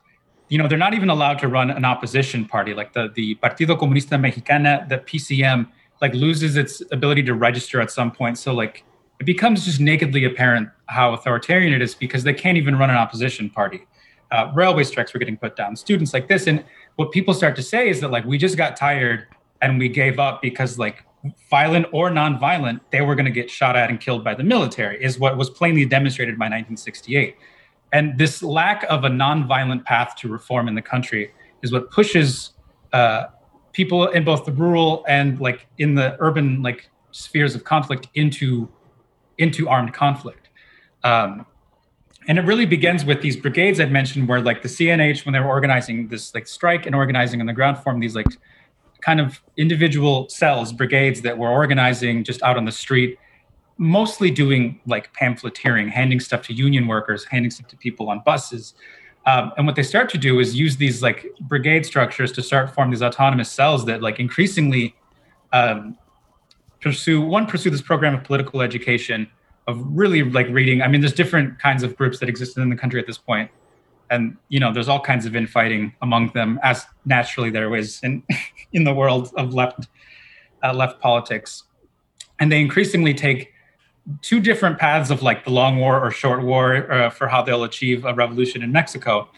you know they're not even allowed to run an opposition party like the the Partido Comunista Mexicana, the PCM, like loses its ability to register at some point. So like it becomes just nakedly apparent how authoritarian it is because they can't even run an opposition party. Uh, railway strikes were getting put down, students like this, and what people start to say is that like we just got tired and we gave up because like violent or non-violent, they were going to get shot at and killed by the military is what was plainly demonstrated by 1968. And this lack of a non-violent path to reform in the country is what pushes uh, people in both the rural and like in the urban like spheres of conflict into into armed conflict. Um, and it really begins with these brigades I'd mentioned, where like the CNH, when they were organizing this like strike and organizing on the ground, formed these like kind of individual cells, brigades that were organizing just out on the street, mostly doing like pamphleteering, handing stuff to union workers, handing stuff to people on buses. Um, and what they start to do is use these like brigade structures to start form these autonomous cells that like increasingly um, pursue one pursue this program of political education of really like reading. I mean, there's different kinds of groups that existed in the country at this point, and you know, there's all kinds of infighting among them, as naturally there is in in the world of left uh, left politics, and they increasingly take two different paths of like the long war or short war uh, for how they'll achieve a revolution in Mexico.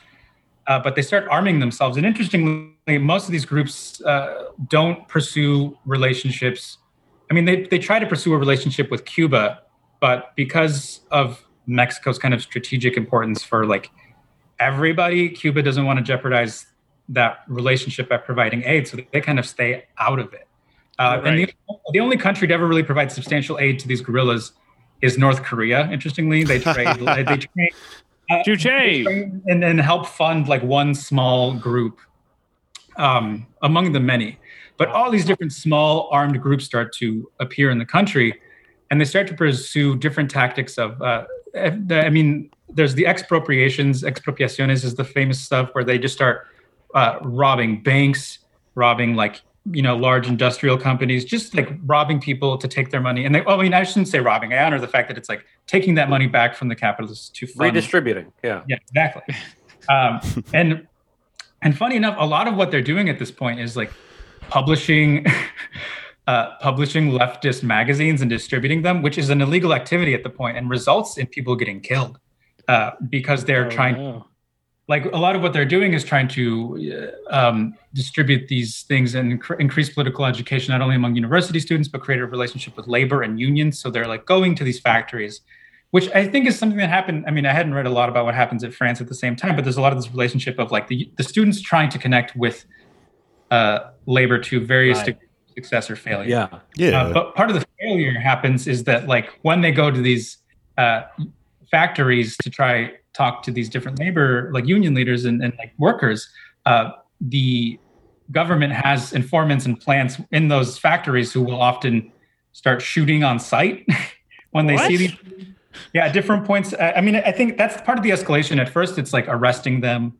Uh, but they start arming themselves, and interestingly, most of these groups uh, don't pursue relationships. I mean, they they try to pursue a relationship with Cuba, but because of Mexico's kind of strategic importance for like everybody, Cuba doesn't want to jeopardize that relationship by providing aid, so they kind of stay out of it. Uh, And the, the only country to ever really provide substantial aid to these guerrillas is North Korea. Interestingly, they trade, they train, uh, they train and then help fund like one small group um, among the many. But all these different small armed groups start to appear in the country, and they start to pursue different tactics of. Uh, I mean, there's the expropriations. Expropiaciones is the famous stuff where they just start uh, robbing banks, robbing like you know large industrial companies, just like robbing people to take their money. And they, well, I mean, I shouldn't say robbing. I honor the fact that it's like taking that money back from the capitalists to fund Redistributing. Yeah. yeah, exactly. Um, and and funny enough, a lot of what they're doing at this point is like publishing uh, publishing leftist magazines and distributing them, which is an illegal activity at the point and results in people getting killed uh, because they're Oh, trying no. like a lot of what they're doing is trying to uh, um, distribute these things and incre- increase political education not only among university students but create a relationship with labor and unions so they're like going to these factories which i think is something that happened i mean i hadn't read a lot about what happens at france at the same time but there's a lot of this relationship of like the, the students trying to connect with uh, labor to various Right. degrees of success or failure Yeah. Yeah. uh, but part of the failure happens is that like when they go to these uh, factories to try talk to these different labor like union leaders and, and like workers, uh, the government has informants and plants in those factories who will often start shooting on site when they see these. Yeah, at different points. I I mean, I think that's part of the escalation. At first, it's like arresting them.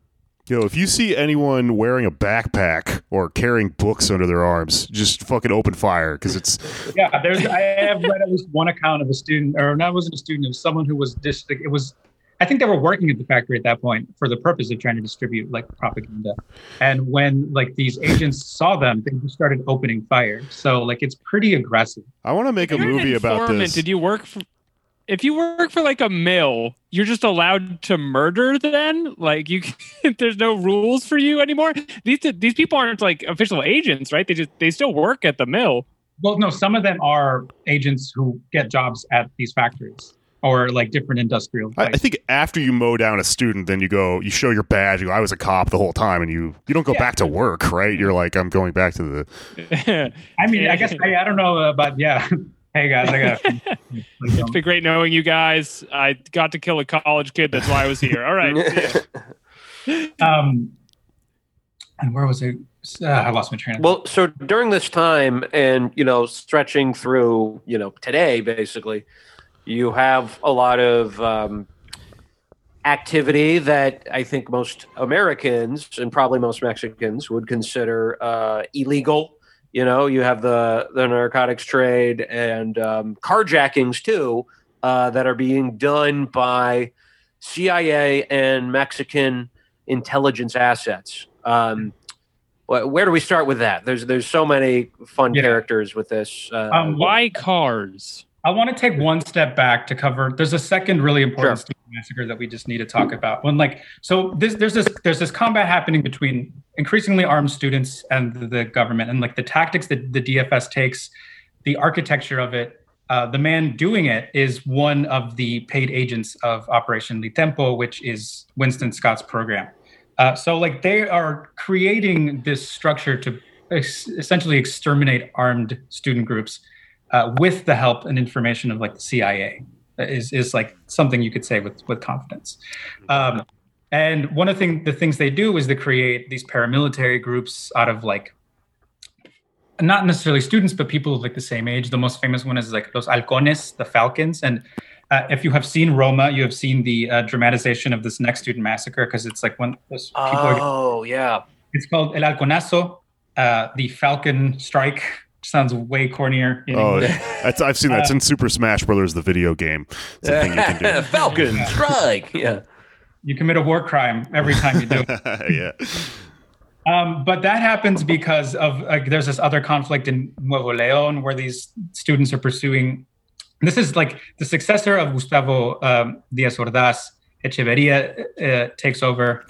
Yo, if you see anyone wearing a backpack or carrying books under their arms, just fucking open fire because it's yeah, there's. I have read at least one account of a student, or not wasn't a student, it was someone who was just. It was, I think they were working at the factory at that point for the purpose of trying to distribute like propaganda. And when like these agents saw them, they just started opening fire. So like it's pretty aggressive. I want to make a You're an movie about informant. this. Did you work for? If you work for like a mill, you're just allowed to murder. Then, like you, there's no rules for you anymore. These these people aren't like official agents, right? They just they still work at the mill. Well, no, some of them are agents who get jobs at these factories or like different industrial. I, I think after you mow down a student, then you go, you show your badge. You go, I was a cop the whole time, and you you don't go Yeah. back to work, right? You're like, I'm going back to the. I mean, I guess I, I don't know, uh, but yeah. hey guys, I got. it's been great knowing you guys. I got to kill a college kid. That's why I was here. All right. um, and where was it? Uh, I lost my train. of Well, so during this time, and you know, stretching through, you know, today, basically, you have a lot of um, activity that I think most Americans and probably most Mexicans would consider uh, illegal. You know, you have the the narcotics trade and um, carjackings too uh, that are being done by CIA and Mexican intelligence assets. Um, where do we start with that? There's there's so many fun Yeah. characters with this. Uh, Um, Why cars? I want to take one step back to cover. There's a second really important Sure. student massacre that we just need to talk about. When like so, this, there's this there's this combat happening between increasingly armed students and the, the government, and like the tactics that the DFS takes, the architecture of it. Uh, the man doing it is one of the paid agents of Operation Litempo, which is Winston Scott's program. Uh, so like they are creating this structure to ex- essentially exterminate armed student groups uh, with the help and information of like the CIA is is like something you could say with with confidence. Um, and one of the, thing, the things they do is they create these paramilitary groups out of like not necessarily students, but people of like the same age. The most famous one is like Los Halcones, the Falcons. And uh, if you have seen Roma, you have seen the uh, dramatization of this next student massacre because it's like when those people are oh yeah, it's called El Halconazo, uh, the Falcon Strike. Sounds way cornier. Oh, that's I've seen that. It's in Super Smash Brothers, the video game. It's a thing you can do. Falcon strike. Yeah. You commit a war crime every time you do it. yeah. Um, but that happens because of uh, there's this other conflict in Nuevo León where these students are pursuing. This is like the successor of Gustavo um, Diaz Ordaz. Echeverria uh, takes over,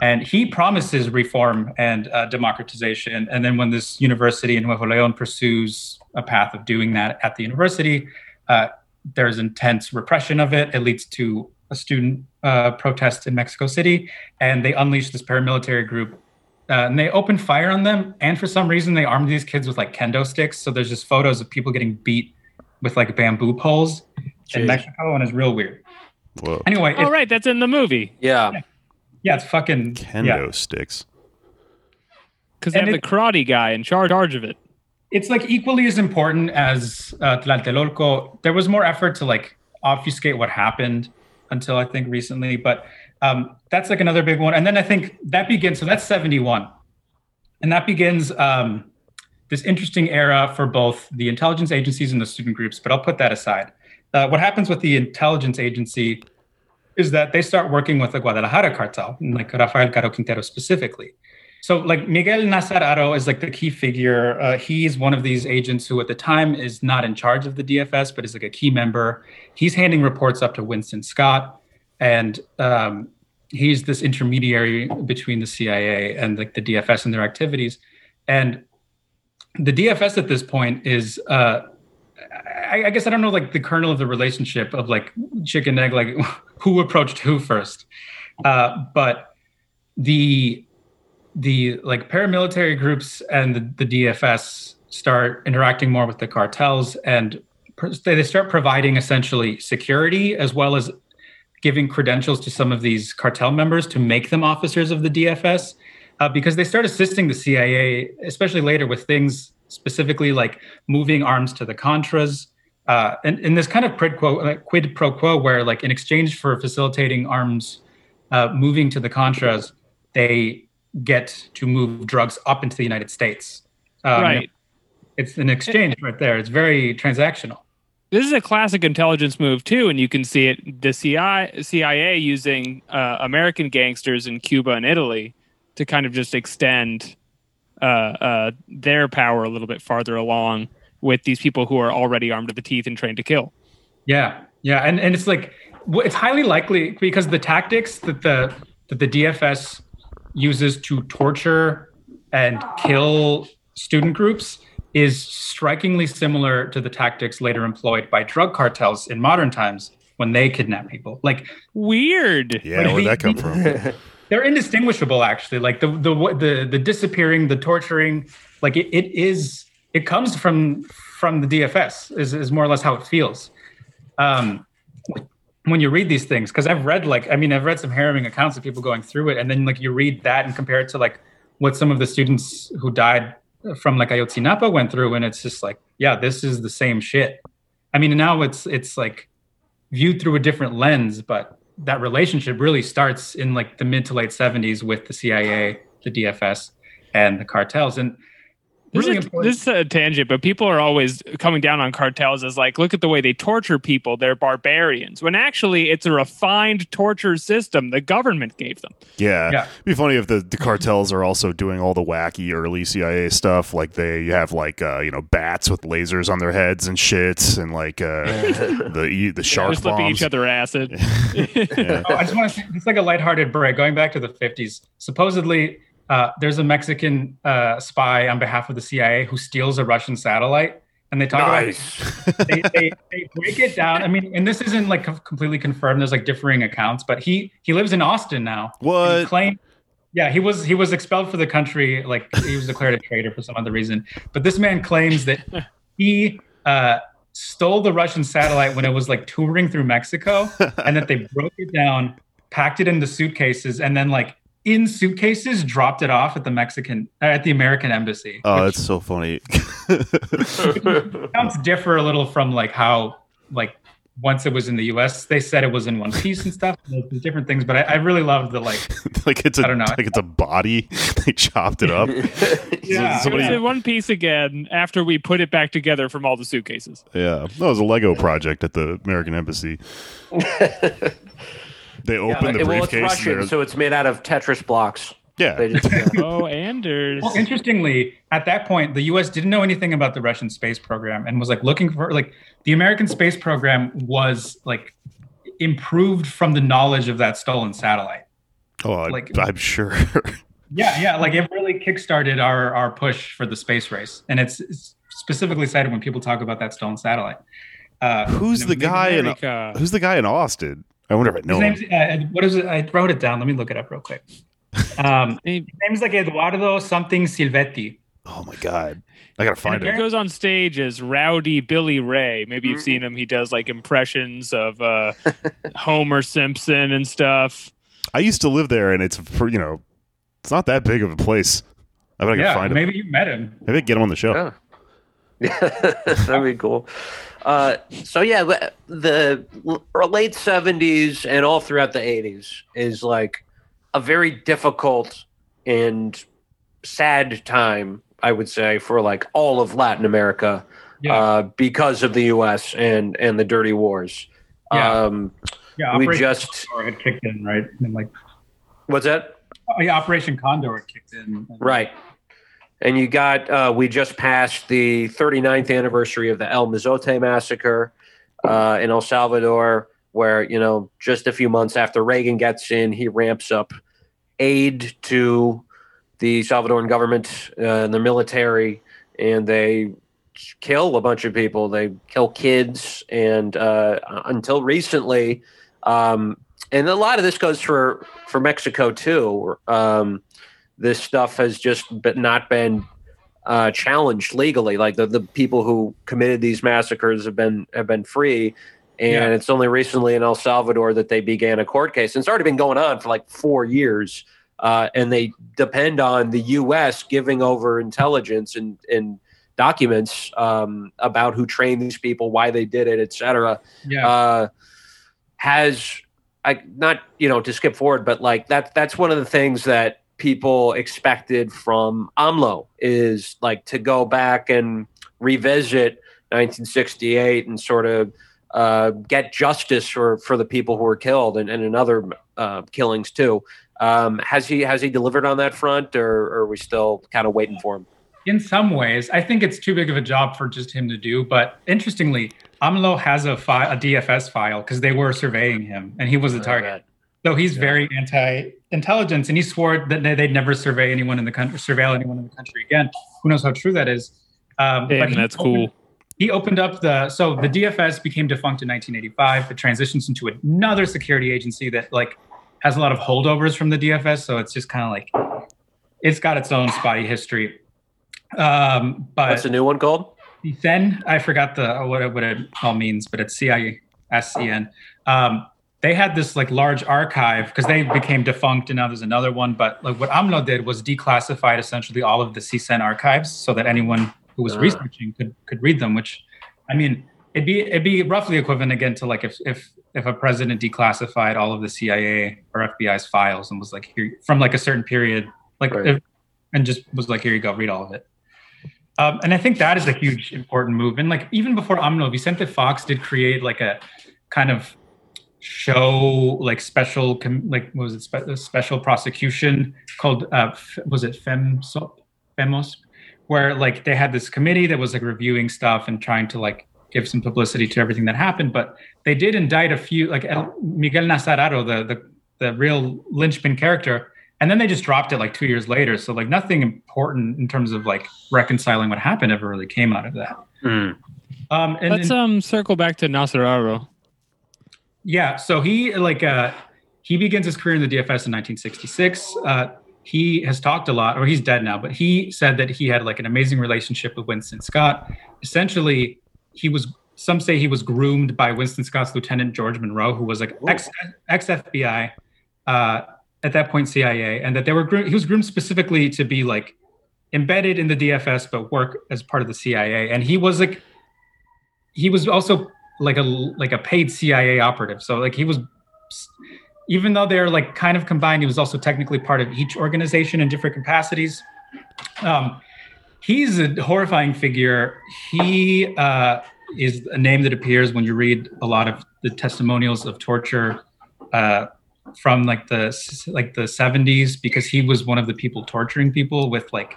and he promises reform and uh, democratization. And then when this university in Nuevo León pursues a path of doing that at the university, uh, there's intense repression of it. It leads to a student uh, protest in Mexico City, and they unleash this paramilitary group uh, and they open fire on them. And for some reason, they armed these kids with like kendo sticks. So there's just photos of people getting beat with like bamboo poles in Jeez. Mexico, and it's real weird. Whoa. Anyway, Oh, it's, right. That's in the movie Yeah. Yeah, it's fucking Kendo yeah. sticks. because they And have it- the karate guy in charge charge of it. It's like equally as important as uh, Tlatelolco. There was more effort to like obfuscate what happened until I think recently, but um, that's like another big one. And then I think that begins. So that's seventy one, and that begins um, this interesting era for both the intelligence agencies and the student groups. But I'll put that aside. Uh, what happens with the intelligence agency is that they start working with the Guadalajara cartel, like Rafael Caro Quintero specifically. So, like Miguel Nazar Haro is like the key figure. Uh, he's one of these agents who, at the time, is not in charge of the DFS, but is like a key member. He's handing reports up to Winston Scott, and um, he's this intermediary between the CIA and like the DFS and their activities. And the DFS at this point is, uh, I, I guess I don't know, like the kernel of the relationship of like chicken egg, like who approached who first. Uh, but the the like paramilitary groups and the, the DFS start interacting more with the cartels and they start providing essentially security as well as giving credentials to some of these cartel members to make them officers of the DFS uh, because they start assisting the CIA, especially later with things specifically like moving arms to the Contras. Uh, and, and this kind of quid, quo, quid pro quo, where like in exchange for facilitating arms uh, moving to the Contras, they get to move drugs up into the United States. Um, right. It's an exchange right there. It's very transactional. This is a classic intelligence move too, and you can see it. The CIA, CIA using uh, American gangsters in Cuba and Italy to kind of just extend uh, uh, their power a little bit farther along with these people who are already armed to the teeth and trained to kill. Yeah, Yeah, and, and it's like it's highly likely because the tactics that the that the DFS uses to torture and kill student groups is strikingly similar to the tactics later employed by drug cartels in modern times when they kidnap people. Like Weird. Yeah, But where'd the- that come from? they're indistinguishable actually like the the the the disappearing the torturing like it, it is it comes from from the dfs is, is more or less how it feels um when you read these things because i've read like i mean i've read some harrowing accounts of people going through it and then like you read that and compare it to like what some of the students who died from like ayotzinapa went through and it's just like yeah this is the same shit i mean now it's it's like viewed through a different lens but that relationship really starts in like the mid to late 70s with the CIA, the DFS, and the cartels. And This, really is, important. this is a tangent, but people are always coming down on cartels as like, look at the way they torture people. They're barbarians. When actually, it's a refined torture system the government gave them. Yeah. Yeah. It'd be funny if the, the cartels are also doing all the wacky early CIA stuff. Like they have like uh, you know bats with lasers on their heads and shit, and like uh, the e- the shark They're slipping bombs. each other acid. Yeah. Oh, I just want to say it's like a lighthearted break. Going back to the 50s, supposedly uh, there's a Mexican uh, spy on behalf of the CIA who steals a Russian satellite. And they talk Nice. about they, they, they break it down. I mean, and this isn't like completely confirmed. There's like differing accounts, but he he lives in Austin now. What? claimed, yeah, he was he was expelled for the country. Like he was declared a traitor for some other reason. But this man claims that he uh, stole the Russian satellite when it was like touring through Mexico, and that they broke it down, packed it into suitcases, and then like in suitcases dropped it off at the Mexican uh, at the American embassy. Oh, which that's so funny. sounds differ a little from like how like once it was in the U.S. they said it was in one piece and stuff. There's different things, but I, I really love the like like it's a I don't know. like it's a body. they chopped it up. Yeah. It was in one piece again after we put it back together from all the suitcases. Yeah, that was a Lego project at the American Embassy. They opened the well, it's. Russian, so it's made out of Tetris blocks. yeah, They just, Oh, Anders. Well, interestingly, at that point, the U.S. didn't know anything about the Russian space program and was like looking for like the American space program was like improved from the knowledge of that stolen satellite. oh, I- like- I'm sure. Yeah, yeah, like it really kickstarted our our push for the space race, and it's, it's specifically cited when people talk about that stolen satellite. Uh, Who's the it was- guy in Who's the guy in Austin? I wonder if I know His him. name's uh, what is it? I wrote it down. Let me look it up real quick. Um, He, his name's like Eduardo something Silvetti. Oh my god, I gotta find it. he goes on stage as Rowdy Billy Ray. Maybe you've seen him. He does like impressions of uh, Homer Simpson and stuff. I used to live there, and it's for you know, it's not that big of a place. I bet I can Yeah, find him. maybe you met him. Maybe I can get him on the show. Yeah. That'd be cool. Uh, so yeah, the- the late seventies and all throughout the eighties is like a very difficult and sad time, I would say, for like all of Latin America Yeah, uh, because of the U.S. and and the dirty wars. Yeah. Um, yeah. we just Condor had kicked in, right? And like, what's that? oh, yeah, Operation Condor had kicked in. Right. And you got, uh, we just passed the 39th anniversary of the El Mozote massacre uh, in El Salvador, where, you know, just a few months after Reagan gets in, he ramps up aid to the Salvadoran government uh, and the military, and they kill a bunch of people. They kill kids. And uh, until recently, um, and a lot of this goes for, for Mexico too. Um, this stuff has just been, not been uh, challenged legally. Like the, the people who committed these massacres have been have been free, and Yeah. it's only recently in El Salvador that they began a court case. And it's already been going on for like four years, uh, and they depend on the U.S. giving over intelligence and and documents um, about who trained these people, why they did it, et cetera Yeah, uh, has I not you know to skip forward, but like that that's one of the things that people expected from AMLO is like to go back and revisit 1968 and sort of uh, get justice for for the people who were killed and, and in other uh, killings too. Um, has he has he delivered on that front, or, or are we still kind of waiting for him? in some ways, I think it's too big of a job for just him to do. But interestingly, AMLO has a file, a DFS file, because they were surveying him, and he was the target. So he's very anti-intelligence, and he swore that they- they'd never survey anyone in the country, surveil anyone in the country again. Who knows how true that is? Um, Damn, he that's opened- cool. he opened up the so the DFS became defunct in 1985. It transitions into another security agency that like has a lot of holdovers from the DFS. So it's just kind of like it's got its own spotty history. Um, but What's the new one called? CEN, I forgot the what it, what it all means, but it's C I S E N. Um, they had this like large archive because they became defunct and now there's another one. But like what AMLO did was declassified essentially all of the CISEN archives so that anyone who was Ah. researching could could read them. Which, I mean, it'd be it'd be roughly equivalent again to like if if if a president declassified all of the CIA or FBI's files and was like here from like a certain period, like Right. if, and just was like here you go, read all of it. Um, and I think that is a huge important move. And like even before AMLO, Vicente Fox did create like a kind of show like special com- like what was it spe- special prosecution called uh, f- was it FEMSOP FEMOS where like they had this committee that was like reviewing stuff and trying to like give some publicity to everything that happened. But they did indict a few like El- Miguel Nazar Haro, the the the real linchpin character and then they just dropped it like two years later so like nothing important in terms of like reconciling what happened ever really came out of that Mm. um and, Let's and- um circle back to Nazar Haro. Yeah so he like uh he begins his career in the dfs in 1966 uh he has talked a lot or he's dead now but he said that he had like an amazing relationship with winston scott. Essentially he was some say he was groomed by winston scott's lieutenant george monroe who was like ex ex fbi uh at that point CIA, and that they were groomed, he was groomed specifically to be like embedded in the DFS but work as part of the CIA. And he was like he was also like a like a paid CIA operative. So like he was even though they're like kind of combined, he was also technically part of each organization in different capacities. Um, he's a horrifying figure. He uh, is a name that appears when you read a lot of the testimonials of torture. Uh, from like the like the 70s because he was one of the people torturing people with like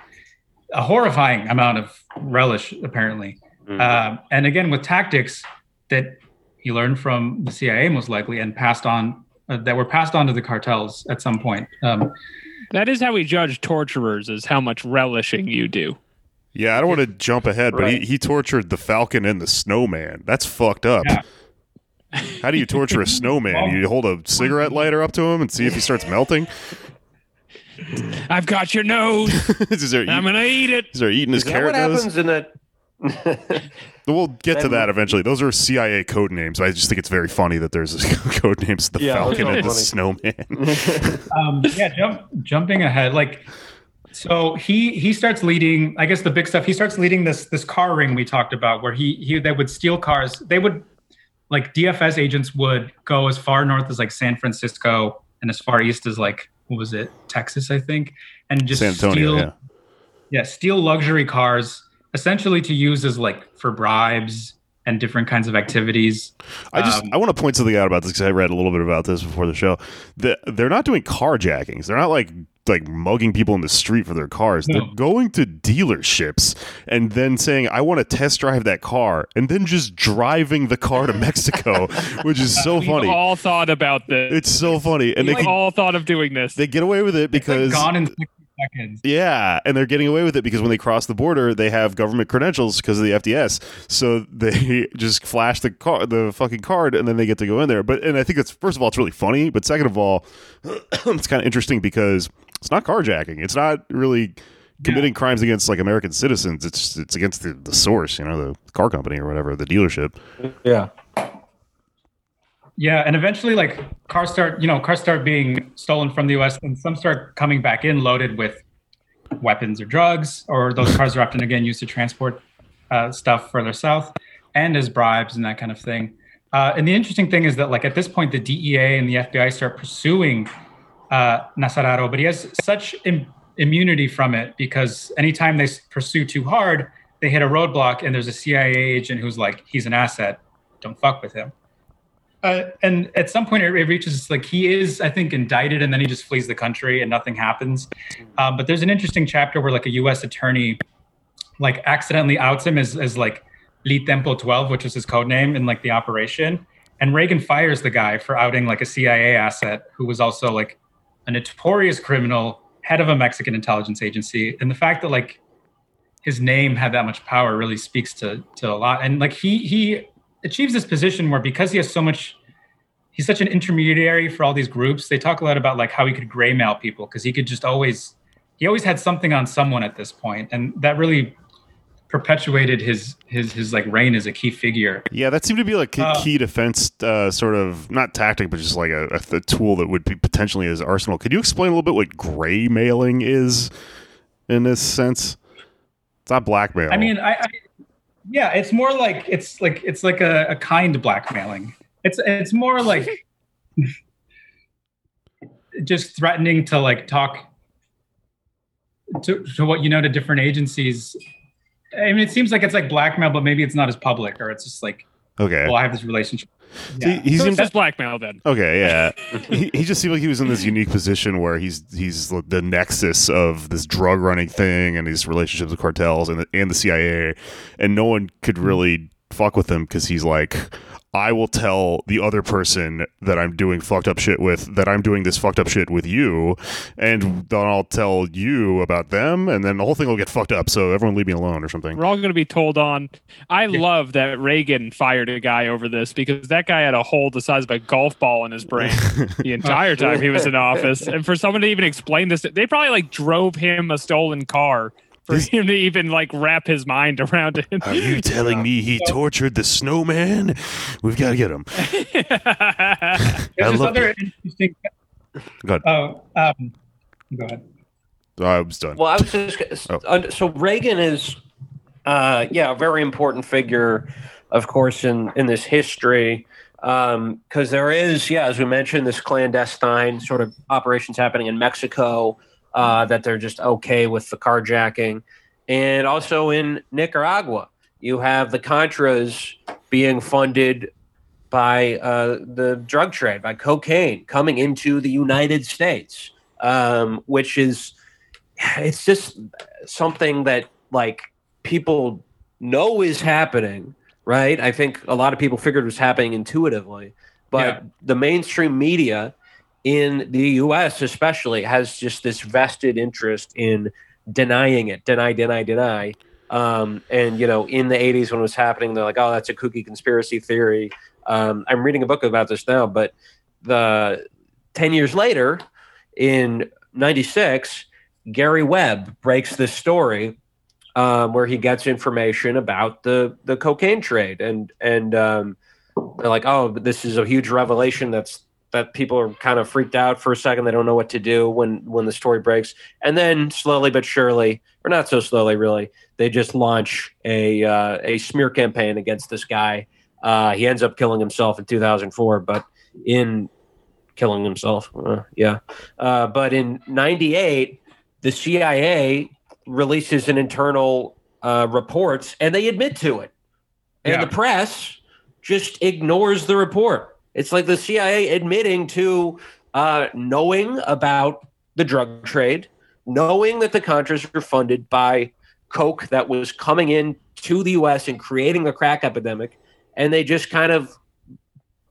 a horrifying amount of relish apparently Mhm. um, and again with tactics that he learned from the cia most likely and passed on uh, that were passed on to the cartels at some point um, That is how we judge torturers: is how much relishing you do. Yeah, I don't want to jump ahead, but Right. he, he tortured the Falcon and the Snowman. That's fucked up. Yeah. How do you torture a snowman? You hold a cigarette lighter up to him and see if he starts melting? I've got your nose. is there, I'm gonna eat it. is there eating his Is that carrot what nose? happens in that? We'll get to that eventually. Those are CIA code names. I just think it's very funny that there's code names the Yeah, Falcon that's and the funny. Snowman. um, yeah, jump, jumping ahead, like so he he starts leading. I guess the big stuff. He starts leading this this car ring we talked about, where he he they would steal cars. They would like DFS agents would go as far north as like San Francisco and as far east as like what was it Texas, I think, and just San Antonio, steal yeah. yeah steal luxury cars essentially to use as like for bribes and different kinds of activities. I just Um, I want to point something out about this because I read a little bit about this before the show. The, they're not doing carjackings. They're not like like mugging people in the street for their cars. No. They're going to dealerships and then saying, "I want to test drive that car," and then just driving the car to Mexico, which is so We've funny. all thought about this. It's so funny, and they We've can, all thought of doing this. they get away with it It's, like, because gone in 60 seconds. yeah, and they're getting away with it because when they cross the border, they have government credentials because of the FDS. So they just flash the car, the fucking card, and then they get to go in there. But and I think that's first of all, it's really funny. But second of all, it's kind of interesting because it's not carjacking. It's not really committing crimes against like American citizens. It's it's against the, the source, you know, the car company or whatever, the dealership. yeah. Yeah, and eventually, like cars start, you know, cars start being stolen from the U.S. and some start coming back in loaded with weapons or drugs, or those cars are often again used to transport uh, stuff further south and as bribes and that kind of thing. Uh, and the interesting thing is that, like at this point, the DEA and the FBI start pursuing uh, Nazar Haro, but he has such Im- immunity from it because anytime they pursue too hard, they hit a roadblock, and there's a CIA agent who's like, "He's an asset. Don't fuck with him." Uh, and at some point, it, reaches like he is, I think, indicted, and then he just flees the country, and nothing happens. Uh, but there's an interesting chapter where like a U.S. attorney like accidentally outs him as, as like LITEMPO 12, which is his code name in like the operation. And Reagan fires the guy for outing like a CIA asset who was also like a notorious criminal, head of a Mexican intelligence agency. And the fact that like his name had that much power really speaks to to a lot. And like he he achieves this position where because he has so much he's such an intermediary for all these groups, they talk a lot about like how he could graymail people because he could just always he always had something on someone at this. And that really perpetuated his his his like reign as a key figure. Yeah, that seemed to be like a Uh, key defense, uh, sort of not tactic, but just like a, a, a tool that would be potentially his arsenal. Could you explain a little bit what gray mailing is in this sense? It's not blackmail. I mean, I, I yeah, it's more like it's like it's like a, a kind blackmailing. It's it's more like just threatening to like talk to, to what you know to different agencies. I mean, it seems like it's like blackmail, but maybe it's not as public, or it's just like, okay. well, I have this relationship. So he- he So seemed it's just blackmail then. Okay, yeah. he, he just seemed like he was in this unique position where he's he's the nexus of this drug running thing and these relationships with cartels and the, and the CIA, and no one could really fuck with him because he's like, I will tell the other person that I'm doing fucked up shit with that I'm doing this fucked up shit with you, and then I'll tell you about them, and then the whole thing will get fucked up. So everyone leave me alone or something. We're all going to be told on. I love that Reagan fired a guy over this because that guy had a hole the size of a golf ball in his brain the entire time he was in office. And for someone to even explain this, they probably like drove him a stolen car for This- him to even like wrap his mind around it. Are you telling me he tortured the snowman? We've got to get him. There's I this love other interesting. Go ahead. Oh, um, go ahead. I was done. Well, I was just Oh. so Reagan is, uh, yeah, a very important figure, of course, in in this history, because there is, yeah, as we mentioned, this clandestine sort of operations happening in Mexico uh, that they're just okay with the carjacking, and also in Nicaragua, you have the Contras being funded by uh, the drug trade, by cocaine coming into the United States, um, which is it's just something that like people know is happening right i think a lot of people figured was happening intuitively but Yeah. the mainstream media in the us especially has just this vested interest in denying it deny deny deny um, and you know in the 80s when it was happening they're like oh that's a kooky conspiracy theory um, i'm reading a book about this now but the 10 years later in 96 Gary Webb breaks this story um, where he gets information about the the cocaine trade, and and um, they're like, oh, this is a huge revelation. That's that people are kind of freaked out for a second. They don't know what to do when when the story breaks, and then slowly but surely, or not so slowly, really, they just launch a uh, a smear campaign against this guy. Uh, he ends up killing himself in 2004, but in killing himself, uh, yeah. Uh, but in '98 the CIA releases an internal uh, reports and they admit to it, and Yeah. the press just ignores the report. It's like the CIA admitting to uh, knowing about the drug trade, knowing that the Contras were funded by coke that was coming in to the U.S. and creating the crack epidemic, and they just kind of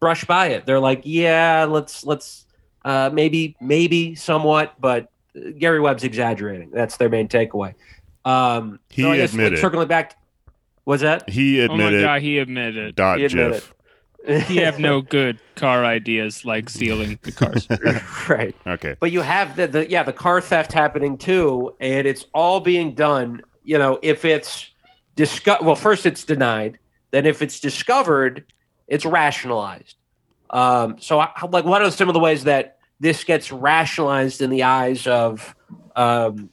brush by it. They're like, "Yeah, let's let's uh, maybe maybe somewhat, but Gary Webb's exaggerating. That's their main takeaway. Um, He I guess, like, admitted. circling back. Was that? He oh my admitted. god, he admitted. dot He admitted GIF. He have no good car ideas like stealing the cars. right. Okay. But you have the, the yeah the car theft happening too, and it's all being done. You know, if it's disco- well, first it's denied. Then if it's discovered, it's rationalized. Um, so, I, like, what are some of the ways that this gets rationalized in the eyes of um,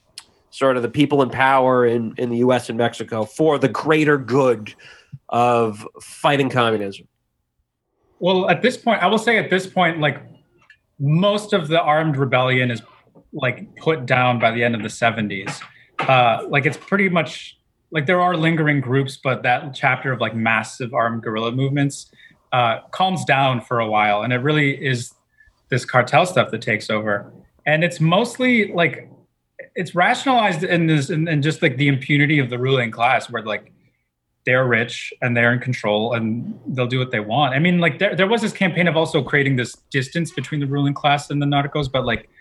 sort of the people in power in, in the U.S. and Mexico for the greater good of fighting communism? Well, at this point, I will say at this point, like most of the armed rebellion is like put down by the end of the 70s. Uh, like it's pretty much like there are lingering groups, but that chapter of like massive armed guerrilla movements uh, calms down for a while, and it really is this cartel stuff that takes over. And it's mostly like it's rationalized in this and, just like the impunity of the ruling class where like they're rich and they're in control and they'll do what they want. I mean, like there, there was this campaign of also creating this distance between the ruling class and the narcos, but like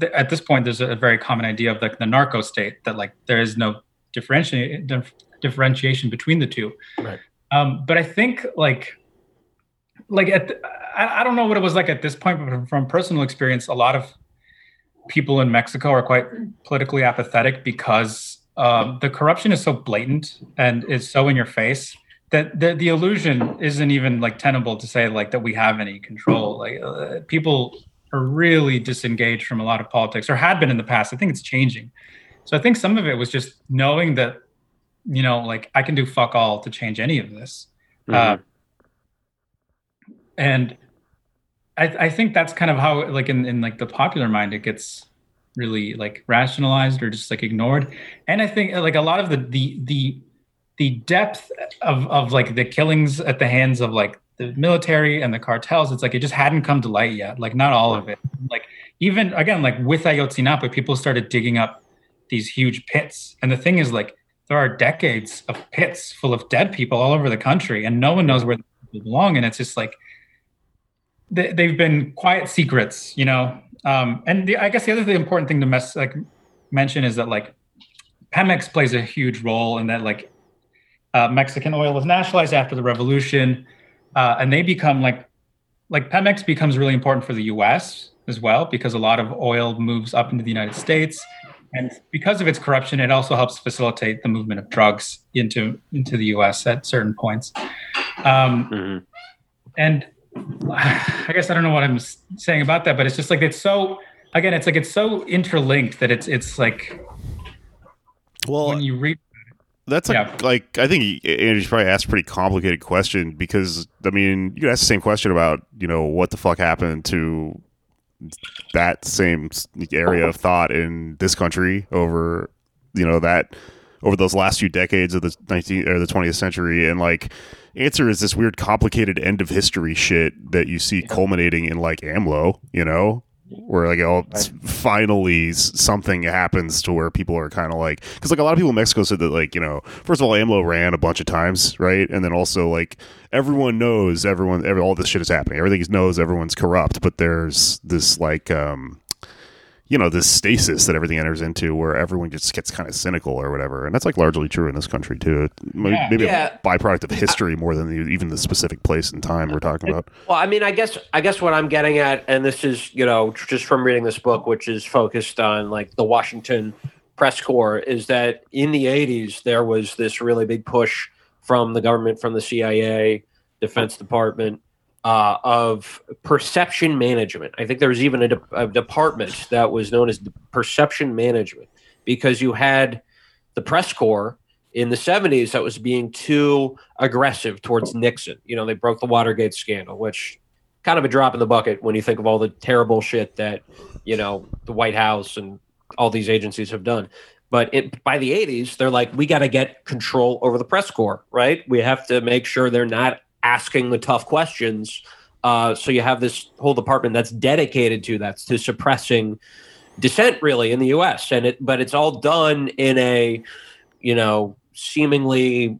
th- at this point, there's a very common idea of like the narco state that like there is no differentiation dif- differentiation between the two. Right. Um, but I think like like at the, I, I don't know what it was like at this point, but from, from personal experience, a lot of people in Mexico are quite politically apathetic because um, the corruption is so blatant and is so in your face that the, the illusion isn't even like tenable to say like that we have any control. Like uh, people are really disengaged from a lot of politics or had been in the past. I think it's changing. So I think some of it was just knowing that, you know, like I can do fuck all to change any of this. Uh, and I, I think that's kind of how like in, in like the popular mind it gets really like rationalized or just like ignored. And i think like a lot of the the the the depth of of like the killings at the hands of like the military and the cartels it's like it just hadn't come to light yet like not all of it. Like even again like with ayotzinapa people started digging up these huge pits. And the thing is like there are decades of pits full of dead people all over the country and no one knows where they belong. And it's just like they, they've been quiet secrets, you know. Um, and the, I guess the other the important thing to mess, like mention is that like Pemex plays a huge role in that like uh, Mexican oil was nationalized after the revolution, uh, and they become like like Pemex becomes really important for the U.S. as well because a lot of oil moves up into the United States, and because of its corruption, it also helps facilitate the movement of drugs into into the U.S. at certain points. Um, Mhm. and I guess I don't know what I'm saying about that, but it's just like it's so again, it's like it's so interlinked that it's it's like Well, when you read That's a, Yeah. like I think Andrew's probably asked a pretty complicated question because I mean you could ask the same question about you know what the fuck happened to that same area of thought in this country over you know that over those last few decades of the 19th or the 20th century and like answer is this weird complicated end of history shit that you see culminating in like AMLO you know? Where like oh finally something happens to where people are kind of like because like a lot of people in Mexico said that like you know first of all AMLO ran a bunch of times right? And then also like everyone knows everyone every, all this shit is happening. Everything is knows everyone's corrupt but there's this like um you know this stasis that everything enters into where everyone just gets kind of cynical or whatever and that's like largely true in this country too It Yeah. maybe Yeah. a byproduct of history more than the, even the specific place and time we're talking about Well, I mean, I guess I guess what I'm getting at, and this is you know just from reading this book, which is focused on like the Washington press corps, is that in the '80s there was this really big push from the government, from the CIA, Defense Department, uh, of perception management. I think there was even a, de- a department that was known as perception management because you had the press corps in the 70s that was being too aggressive towards Nixon. You know, they broke the Watergate scandal, which kind of a drop in the bucket when you think of all the terrible shit that, you know, the White House and all these agencies have done. But it, by the 80s, they're like, we got to get control over the press corps, right? We have to make sure they're not asking the tough questions. Uh, so you have this whole department that's dedicated to that, to suppressing dissent, really, in the U.S. And it, but it's all done in a, you know, seemingly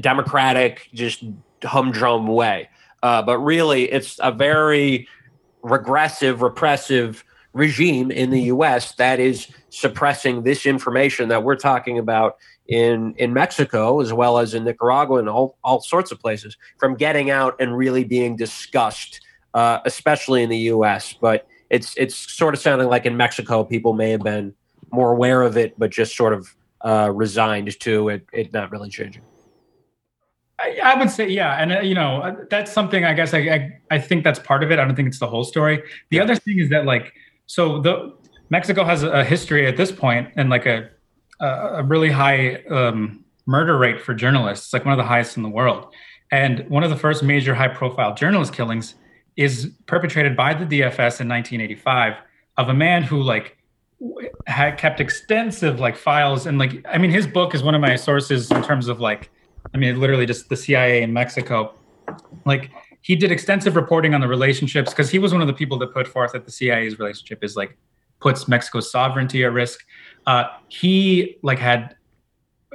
democratic, just humdrum way. Uh, but really, it's a very regressive, repressive regime in the U.S. that is suppressing this information that we're talking about in in Mexico as well as in Nicaragua and all, all sorts of places from getting out and really being discussed, uh, especially in the U.S. But it's it's sort of sounding like in Mexico people may have been more aware of it, but just sort of uh, resigned to it, it not really changing. I, I would say yeah, and uh, you know uh, that's something I guess I, I I think that's part of it. I don't think it's the whole story. The other thing is that like so the Mexico has a history at this point and like a a, really high um, murder rate for journalists, like one of the highest in the world. And one of the first major high profile journalist killings is perpetrated by the DFS in 1985 of a man who like had kept extensive like files and like I mean his book is one of my sources in terms of like I mean literally just the CIA in Mexico like he did extensive reporting on the relationships because he was one of the people that put forth that the CIA's relationship is like puts Mexico's sovereignty at risk. Uh, he like had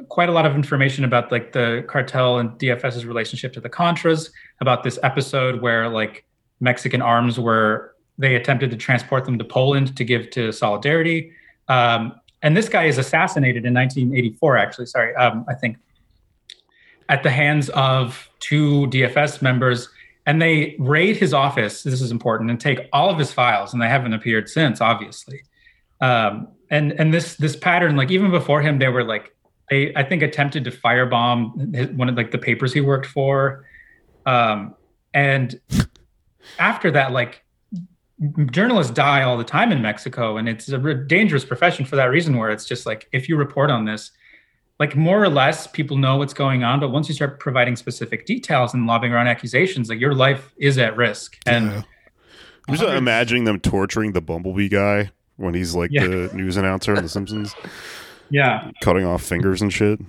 quite a lot of information about like the cartel and DFS's relationship to the Contras, about this episode where like Mexican arms were they attempted to transport them to Poland to give to Solidarity. Um, and this guy is assassinated in 1984, actually. Sorry, um, I think at the hands of two DFS members. And they raid his office. This is important, and take all of his files, and they haven't appeared since, obviously. Um, and and this this pattern, like even before him, they were like they I think attempted to firebomb his, one of like the papers he worked for, um, and after that, like journalists die all the time in Mexico, and it's a dangerous profession for that reason. Where it's just like if you report on this, like more or less people know what's going on, but once you start providing specific details and lobbing around accusations, like your life is at risk. And Yeah. I'm just imagining them torturing the Bumblebee guy when he's like Yeah. the news announcer in The Simpsons, yeah, cutting off fingers and shit.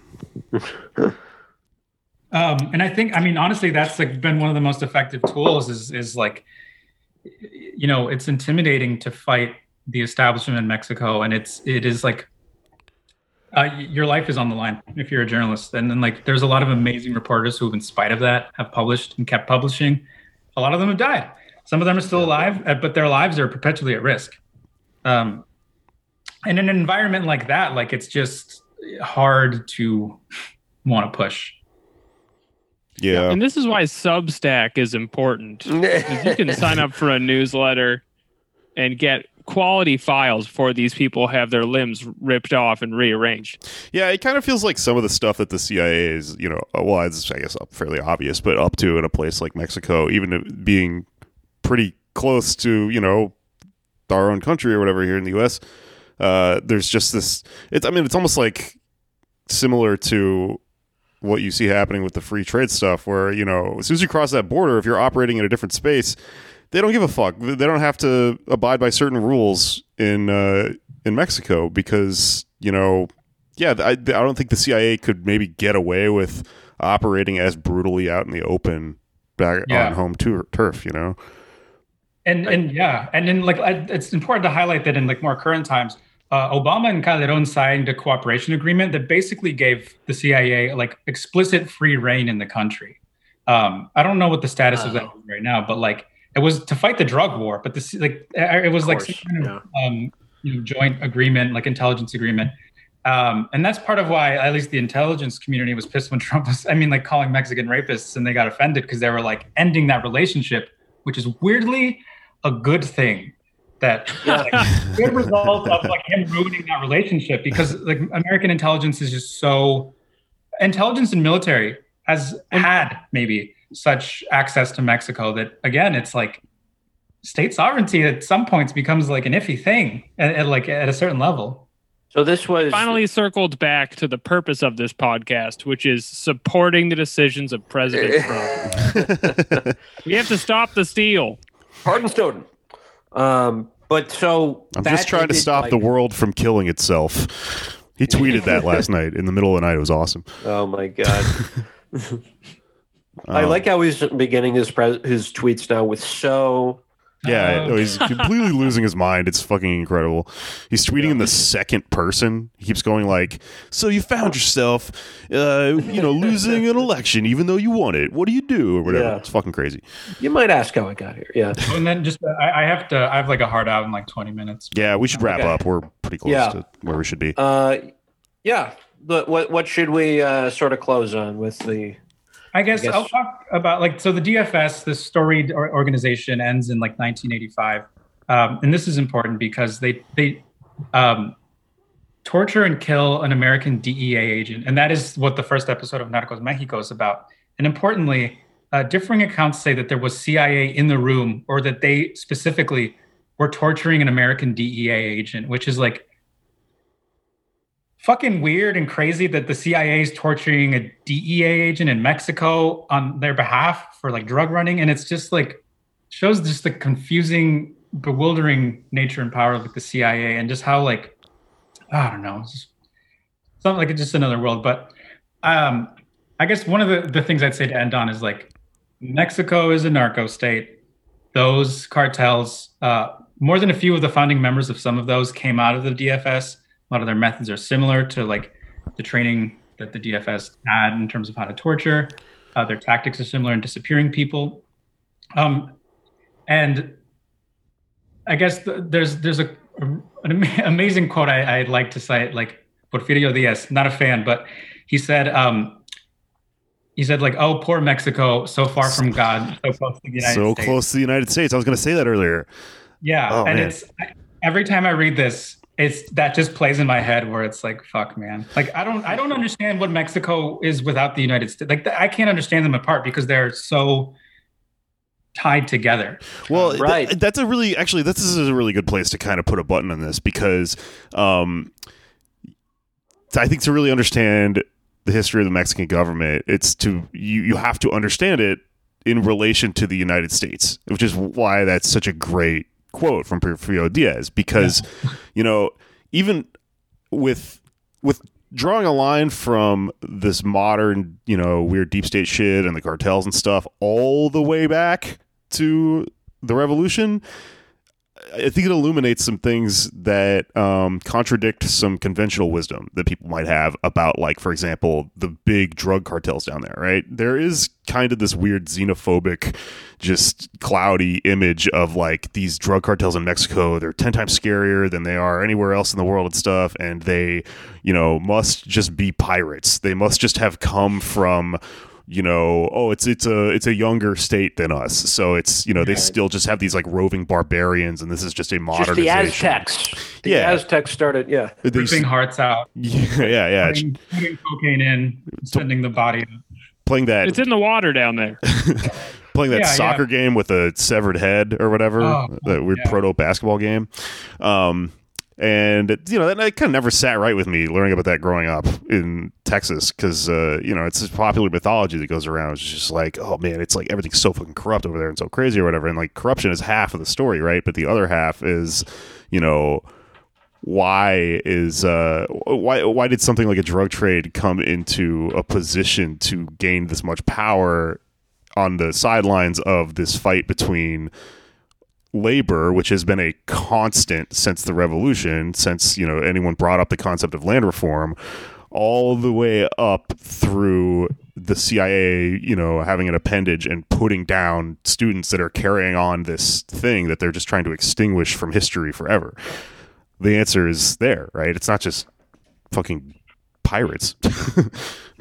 Um, and I think, I mean, honestly, that's like been one of the most effective tools. Is is like, you know, it's intimidating to fight the establishment in Mexico, and it's it is like, uh, your life is on the line if you're a journalist. And then like, there's a lot of amazing reporters who, in spite of that, have published and kept publishing. A lot of them have died. Some of them are still alive, uh, but their lives are perpetually at risk. Um, in an environment like that, like it's just hard to want to push. Yeah. And this is why Substack is important. you can sign up for a newsletter and get quality files before these people have their limbs ripped off and rearranged. Yeah, it kind of feels like some of the stuff that the CIA is, you know, uh, well, it's I guess fairly obvious, but up to in a place like Mexico, even being pretty close to, you know, our own country or whatever here in the U.S. Uh, there's just this. It's I mean, it's almost like similar to what you see happening with the free trade stuff, where you know, as soon as you cross that border, if you're operating in a different space, they don't give a fuck. They don't have to abide by certain rules in uh, in Mexico because you know, yeah, I, I don't think the CIA could maybe get away with operating as brutally out in the open back Yeah. on home tur- turf. You know, And and yeah, and then like it's important to highlight that in like more current times, uh, Obama and Calderon signed a cooperation agreement that basically gave the CIA like explicit free reign in the country. Um, I don't know what the status of that is right now, but like it was to fight the drug war. But this like uh, it was like course, some kind of um, you know, joint agreement, like intelligence agreement. Um, and that's part of why at least the intelligence community was pissed when Trump was, I mean, like calling Mexican rapists and they got offended because they were like ending that relationship, which is weirdly a good thing. That Yeah. like, good result of like him ruining that relationship because like American intelligence is just so intelligence and military has had maybe such access to Mexico that again it's like state sovereignty at some points becomes like an iffy thing at, at like at a certain level. So this was Finally circled back to the purpose of this podcast, which is supporting the decisions of President Trump. We have to stop the steal. Pardon Snowden. Um, but so I'm just trying to stop like- the world from killing itself. He tweeted that last night in the middle of the night. It was awesome. Oh my god! I Um, like how he's beginning his pres- his tweets now with so. Yeah, Oh. no, he's completely losing his mind. It's fucking incredible. He's tweeting in the second person. He keeps going like, "So you found yourself, uh, you know, losing an election even though you won it. What do you do or whatever?" Yeah. It's fucking crazy. You might ask how I got here. Yeah. And then just uh, I, I have to I have like a hard out in like 20 minutes. Yeah, we should wrap Okay. up. We're pretty close Yeah. to where we should be. Uh, yeah. But what what should we uh, sort of close on with the? I guess, I guess- I'll talk about like so the DFS, this storied organization, ends in like 1985, um, and this is important because they they um, torture and kill an American DEA agent, and that is what the first episode of Narcos Mexico is about. And importantly, uh, differing accounts say that there was CIA in the room, or that they specifically were torturing an American DEA agent, which is like fucking weird and crazy that the CIA is torturing a DEA agent in Mexico on their behalf for like drug running, and it's just like shows just the confusing, bewildering nature and power of like, the CIA, and just how like I don't know, it's just something like it's just another world. But um, I guess one of the the things I'd say to end on is like Mexico is a narco state. Those cartels uh, more than a few of the founding members of some of those came out of the DFS. A lot of their methods are similar to like the training that the DFS had in terms of how to torture. Uh, their tactics are similar in disappearing people. Um, and I guess the, there's there's a, a an ama- amazing quote I, I'd like to cite, like Porfirio Diaz, not a fan, but he said, um, he said like, "Oh, poor Mexico, so far from God, so close to the United so States." close to the United States. I was going to say that earlier. Yeah, Oh, and man. it's every time I read this, it's that just plays in my head where it's like, "Fuck, man!" Like I don't I don't understand what Mexico is without the United States. Like I can't understand them apart because they're so tied together. Well, th- that's a really actually this is a really good place to kind of put a button on this because um, I think to really understand the history of the Mexican government, it's to you you have to understand it in relation to the United States, which is why that's such a great quote from Porfirio Diaz because you know even with with drawing a line from this modern, you know, weird deep state shit and the cartels and stuff all the way back to the revolution, I think it illuminates some things that um, contradict some conventional wisdom that people might have about, like, for example, the big drug cartels down there, right? There is kind of this weird xenophobic, just cloudy image of like these drug cartels in Mexico. They're 10 times scarier than they are anywhere else in the world and stuff. And they, you know, must just be pirates. They must just have come from you know, oh, it's it's a it's a younger state than us, so it's you know they Right. still just have these like roving barbarians, and this is just a Just modernization. the Aztecs. The Yeah. Aztecs started. Yeah. They- Ripping hearts out, yeah, yeah, yeah. Putting, putting cocaine in, sending the body. Playing that, It's in the water down there. playing that Yeah, yeah. soccer game with a severed head or whatever, Oh, that weird yeah. proto basketball game. Um, and you know that, that kind of never sat right with me learning about that growing up in Texas because uh, you know it's this popular mythology that goes around. It's just like, oh man, it's like everything's so fucking corrupt over there and so crazy or whatever. And like corruption is half of the story, right? But the other half is, you know, why is uh why why did something like a drug trade come into a position to gain this much power on the sidelines of this fight between labor which has been a constant since the revolution since you know anyone brought up the concept of land reform all the way up through the CIA, you know, having an appendage and putting down students that are carrying on this thing that they're just trying to extinguish from history forever the answer is there, right? It's not just fucking pirates.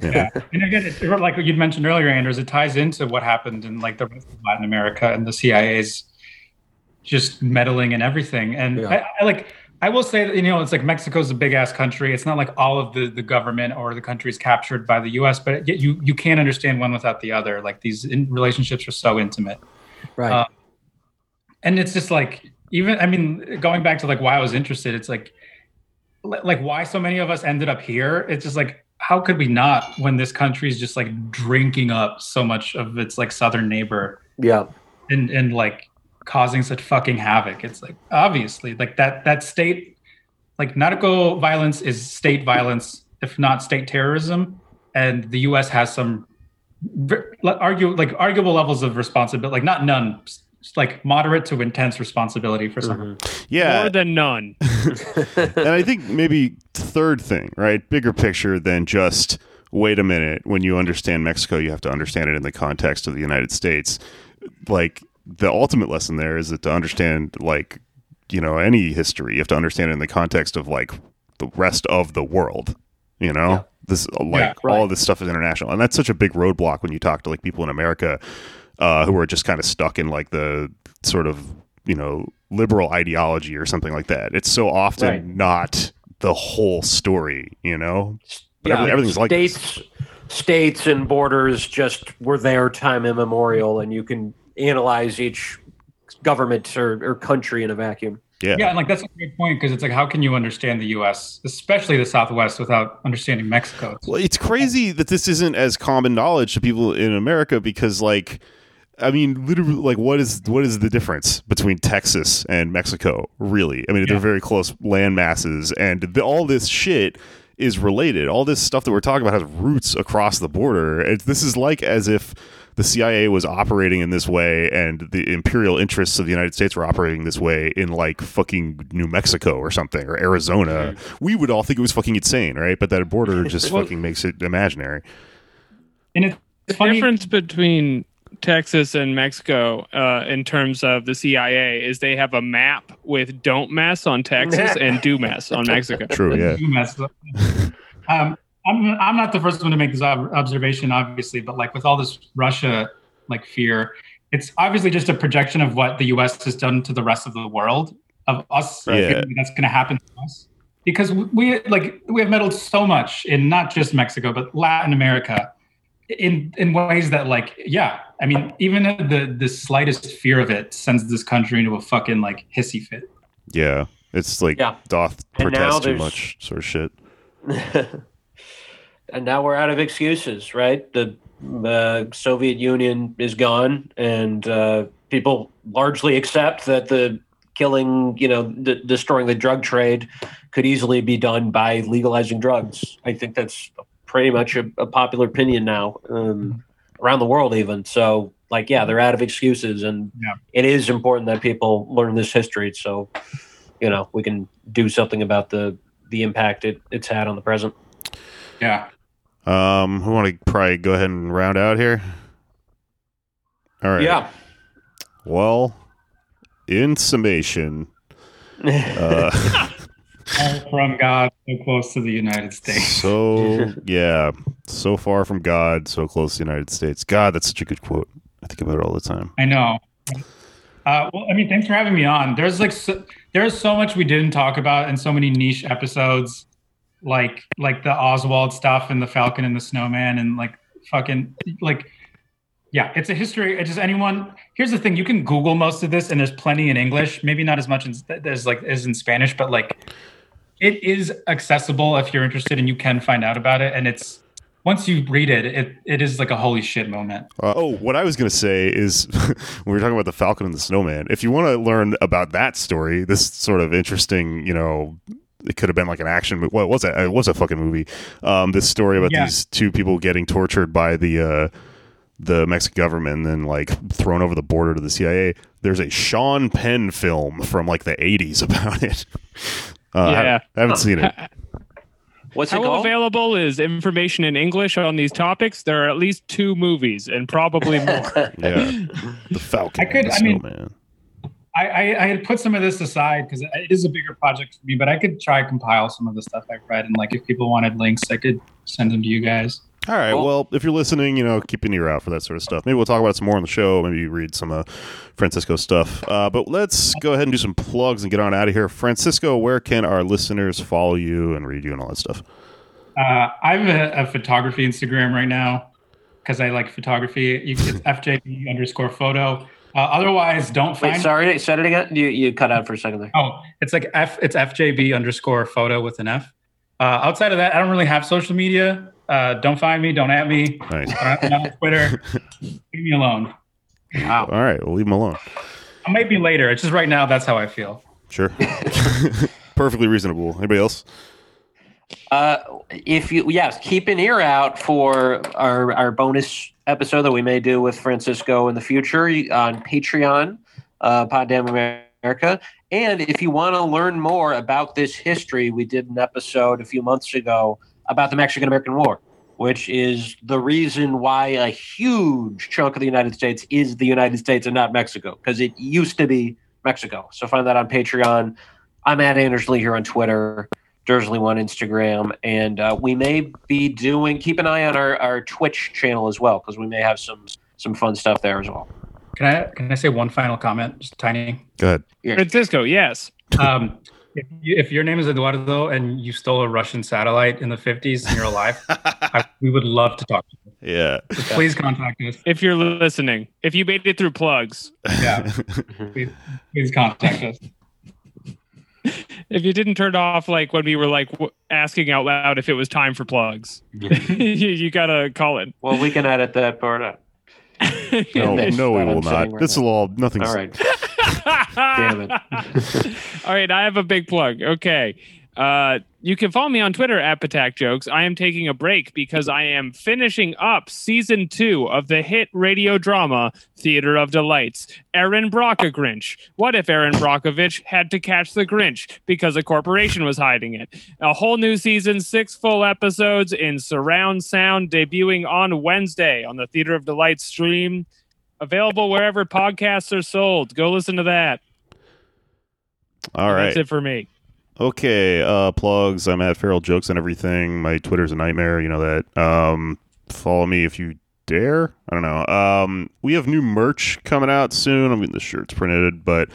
Yeah, and again, like you mentioned earlier, Anders, it ties into what happened in like the rest of Latin America and the CIA's just meddling and everything. And Yeah. I, I like, I will say that you know, it's like Mexico's a big ass country. It's not like all of the the government or the country is captured by the U.S., but yet you you can't understand one without the other. Like these in, relationships are so intimate. Right. Uh, and it's just like even i mean going back to like why i was interested it's like like why so many of us ended up here it's just like how could we not when this country is just like drinking up so much of its like southern neighbor yeah. and and like causing such fucking havoc it's like obviously like that that state like narco violence is state violence if not state terrorism and the us has some ver- like, argue like arguable levels of responsibility like not none like moderate to intense responsibility for some mm-hmm. yeah. More than none. and I think maybe third thing, right? Bigger picture than just wait a minute. When you understand Mexico, you have to understand it in the context of the United States. Like the ultimate lesson there is that to understand like you know any history, you have to understand it in the context of like the rest of the world. You know, Yeah. this like Yeah, right. all of this stuff is international, and that's such a big roadblock when you talk to like people in America uh, who are just kind of stuck in like the sort of you know liberal ideology or something like that. It's so often Right. not the whole story, you know. But yeah. every- everything's like this. states, states and borders just were there time immemorial, and you can analyze each government or, or country in a vacuum. Yeah. yeah and like that's a great point because it's like how can you understand the us especially the southwest without understanding mexico It's- Well, it's crazy that this isn't as common knowledge to people in America because, like, I mean, literally, like, what is what is the difference between Texas and Mexico? Really, I mean, they're very close land masses, and the, all this shit is related. All this stuff that we're talking about has roots across the border. It's, this is like as if the CIA was operating in this way and the imperial interests of the United States were operating this way in like fucking New Mexico or something or Arizona, we would all think it was fucking insane, right? But that border just Well- fucking makes it imaginary. And it's The funny. difference between Texas and Mexico uh, in terms of the CIA is they have a map with "Don't mess" on Texas and "Do mess" on Mexico. True, yeah. You messed up. um, I'm I'm not the first one to make this ob- observation, obviously, but like with all this Russia like fear, it's obviously just a projection of what the U.S. has done to the rest of the world of us. Right. feeling that's going to happen to us because we like we have meddled so much in not just Mexico but Latin America in in ways that like yeah I mean even the the slightest fear of it sends this country into a fucking like hissy fit. Yeah. It's like Yeah. doth protest too much sort of shit. and now we're out of excuses, right? The uh, Soviet Union is gone, and uh, people largely accept that the killing, you know, d- destroying the drug trade could easily be done by legalizing drugs. I think that's pretty much a, a popular opinion now um, around the world, even. So, like, yeah, they're out of excuses, and Yeah. it is important that people learn this history, so you know we can do something about the the impact it, it's had on the present. Yeah. Um, we want to probably go ahead and round out here? All right. Yeah. Well, in summation, uh, from God, so close to the United States. so yeah, so far from God, so close to the United States. God, that's such a good quote. I think about it all the time. I know. Uh, well, I mean, thanks for having me on. There's like so, there's so much we didn't talk about and so many niche episodes, like like the Oswald stuff and the Falcon and the Snowman and like fucking like yeah, it's a history. It just anyone. Here's the thing: you can Google most of this, and there's plenty in English. Maybe not as much as there's like as in Spanish, but like it is accessible if you're interested, and you can find out about it. And it's once you read it, it it is like a holy shit moment. Uh, oh, what I was going to say is when we were talking about the Falcon and the Snowman. If you want to learn about that story, this sort of interesting, you know, it could have been like an action movie. Well, it was a, it was a fucking movie. Um, this story about Yeah. these two people getting tortured by the uh, the Mexican government and then like thrown over the border to the CIA. There's a Sean Penn film from like the 80s about it. Uh, I Yeah. haven't- I haven't seen it. What's it How called? available is information in English on these topics? There are at least two movies and probably more. Yeah, the Falcon. I could- and the I mean- Snowman. I, I, I had put some of this aside because it is a bigger project for me, but I could try compile some of the stuff I've read, and like if people wanted links, I could send them to you guys. All right. Cool. Well, if you're listening, you know, keep an ear out for that sort of stuff. Maybe we'll talk about it some more on the show. Maybe read some uh, Francisco stuff. Uh, but let's go ahead and do some plugs and get on out of here. Francisco, where can our listeners follow you and read you and all that stuff? Uh, I have a, a photography Instagram right now because I like photography. You can, it's FJB underscore photo. Uh, otherwise, don't Wait, find. sorry, said it again. You you cut out for a second there. Oh, it's like F. It's FJB underscore photo with an F. Uh, outside of that, I don't really have social media. Uh, don't find me. Don't at me. Nice. I'm not on Twitter. Leave me alone. Wow. All right. We'll leave them alone. I might be later. It's just right now. That's how I feel. Sure. Perfectly reasonable. Anybody else? Uh, if you yes, keep an ear out for our our bonus episode that we may do with Francisco in the future on Patreon, uh, America. And if you want to learn more about this history, we did an episode a few months ago about the Mexican American War, which is the reason why a huge chunk of the United States is the United States and not Mexico, because it used to be Mexico. So find that on Patreon. I'm at Anders Lee here on Twitter. Dursley One Instagram, and uh, we may be doing. Keep an eye on our, our Twitch channel as well, because we may have some some fun stuff there as well. Can I can I say one final comment? Just tiny. Go ahead. Francisco, yes. Um, if, you, if your name is Eduardo and you stole a Russian satellite in the 50s and you're alive, I, we would love to talk to you. Yeah. Just please contact us. If you're listening, if you made it through plugs, Yeah, please, please contact us. If you didn't turn off like when we were like w- asking out loud if it was time for plugs, you, you gotta call it. Well, we can edit that part out. No, no, we will not. right This now. will all nothing's. All right. Damn it. All right, I have a big plug. Okay. Uh, you can follow me on Twitter at Patak Jokes. I am taking a break because I am finishing up season two of the hit radio drama Theater of Delights. Erin Brocka Grinch. What if Erin Brockovich had to catch the Grinch because a corporation was hiding it? A whole new season, six full episodes in surround sound, debuting on Wednesday on the Theater of Delights stream. Available wherever podcasts are sold. Go listen to that. All right. That's it for me. Okay, uh, plugs. I'm at Feral Jokes and everything. My Twitter's a nightmare. You know that. Um, follow me if you dare. I don't know. Um, we have new merch coming out soon. I mean, the shirt's printed, but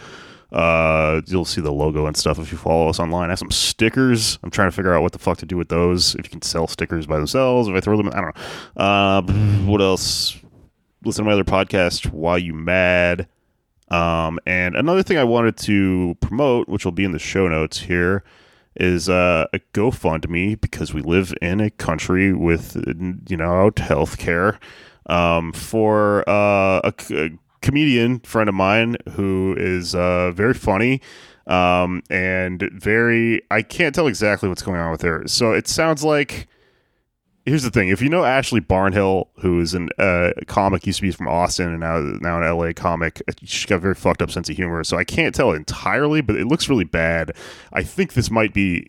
uh, you'll see the logo and stuff if you follow us online. I have some stickers. I'm trying to figure out what the fuck to do with those. If you can sell stickers by themselves, if I throw them, I don't know. Uh, what else? Listen to my other podcast. Why you mad? Um, and another thing I wanted to promote, which will be in the show notes here, is uh, a GoFundMe because we live in a country with you know healthcare um, for uh, a, a comedian friend of mine who is uh, very funny um, and very. I can't tell exactly what's going on with her. So it sounds like here's the thing: if you know Ashley Barnhill, who is an uh, comic, used to be from Austin and now now an LA comic, she's got a very fucked up sense of humor. So I can't tell entirely, but it looks really bad. I think this might be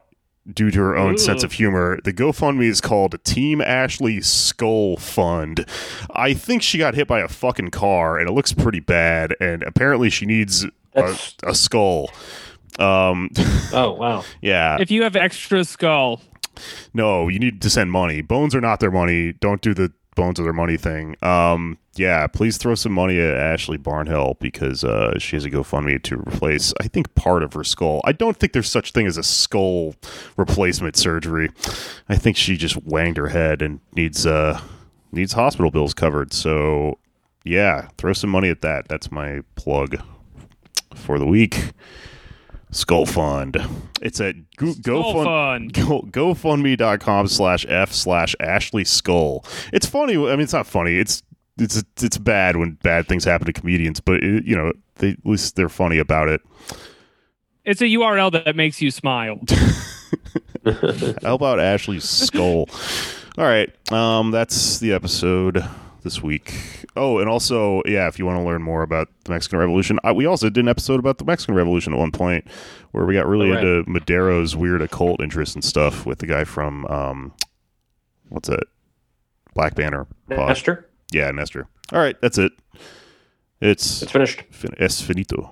due to her own Ooh. sense of humor. The GoFundMe is called Team Ashley Skull Fund. I think she got hit by a fucking car, and it looks pretty bad. And apparently, she needs a, a skull. Um, Oh wow. yeah. If you have extra skull, No, you need to send money. Bones are not their money. Don't do the bones are their money thing. Um, yeah, please throw some money at Ashley Barnhill because uh, she has a GoFundMe to replace, I think, part of her skull. I don't think there's such thing as a skull replacement surgery. I think she just wanged her head and needs uh needs hospital bills covered. So yeah, throw some money at that. That's my plug for the week. Skull Fund. It's at go, skull GoFund fun. go gofundme.com slash f slash ashley skull it's funny i mean it's not funny it's it's it's bad when bad things happen to comedians but it, you know they at least they're funny about it It's a URL that makes you smile. how about ashley's skull all right um that's the episode this week oh and also yeah if you want to learn more about the mexican revolution I, we also did an episode about the mexican revolution at one point where we got really Oh, right. into madero's weird occult interest and stuff with the guy from um what's it black banner pod. Nestor, Yeah, Nestor. All right, that's it. It's it's finished. fin- es finito.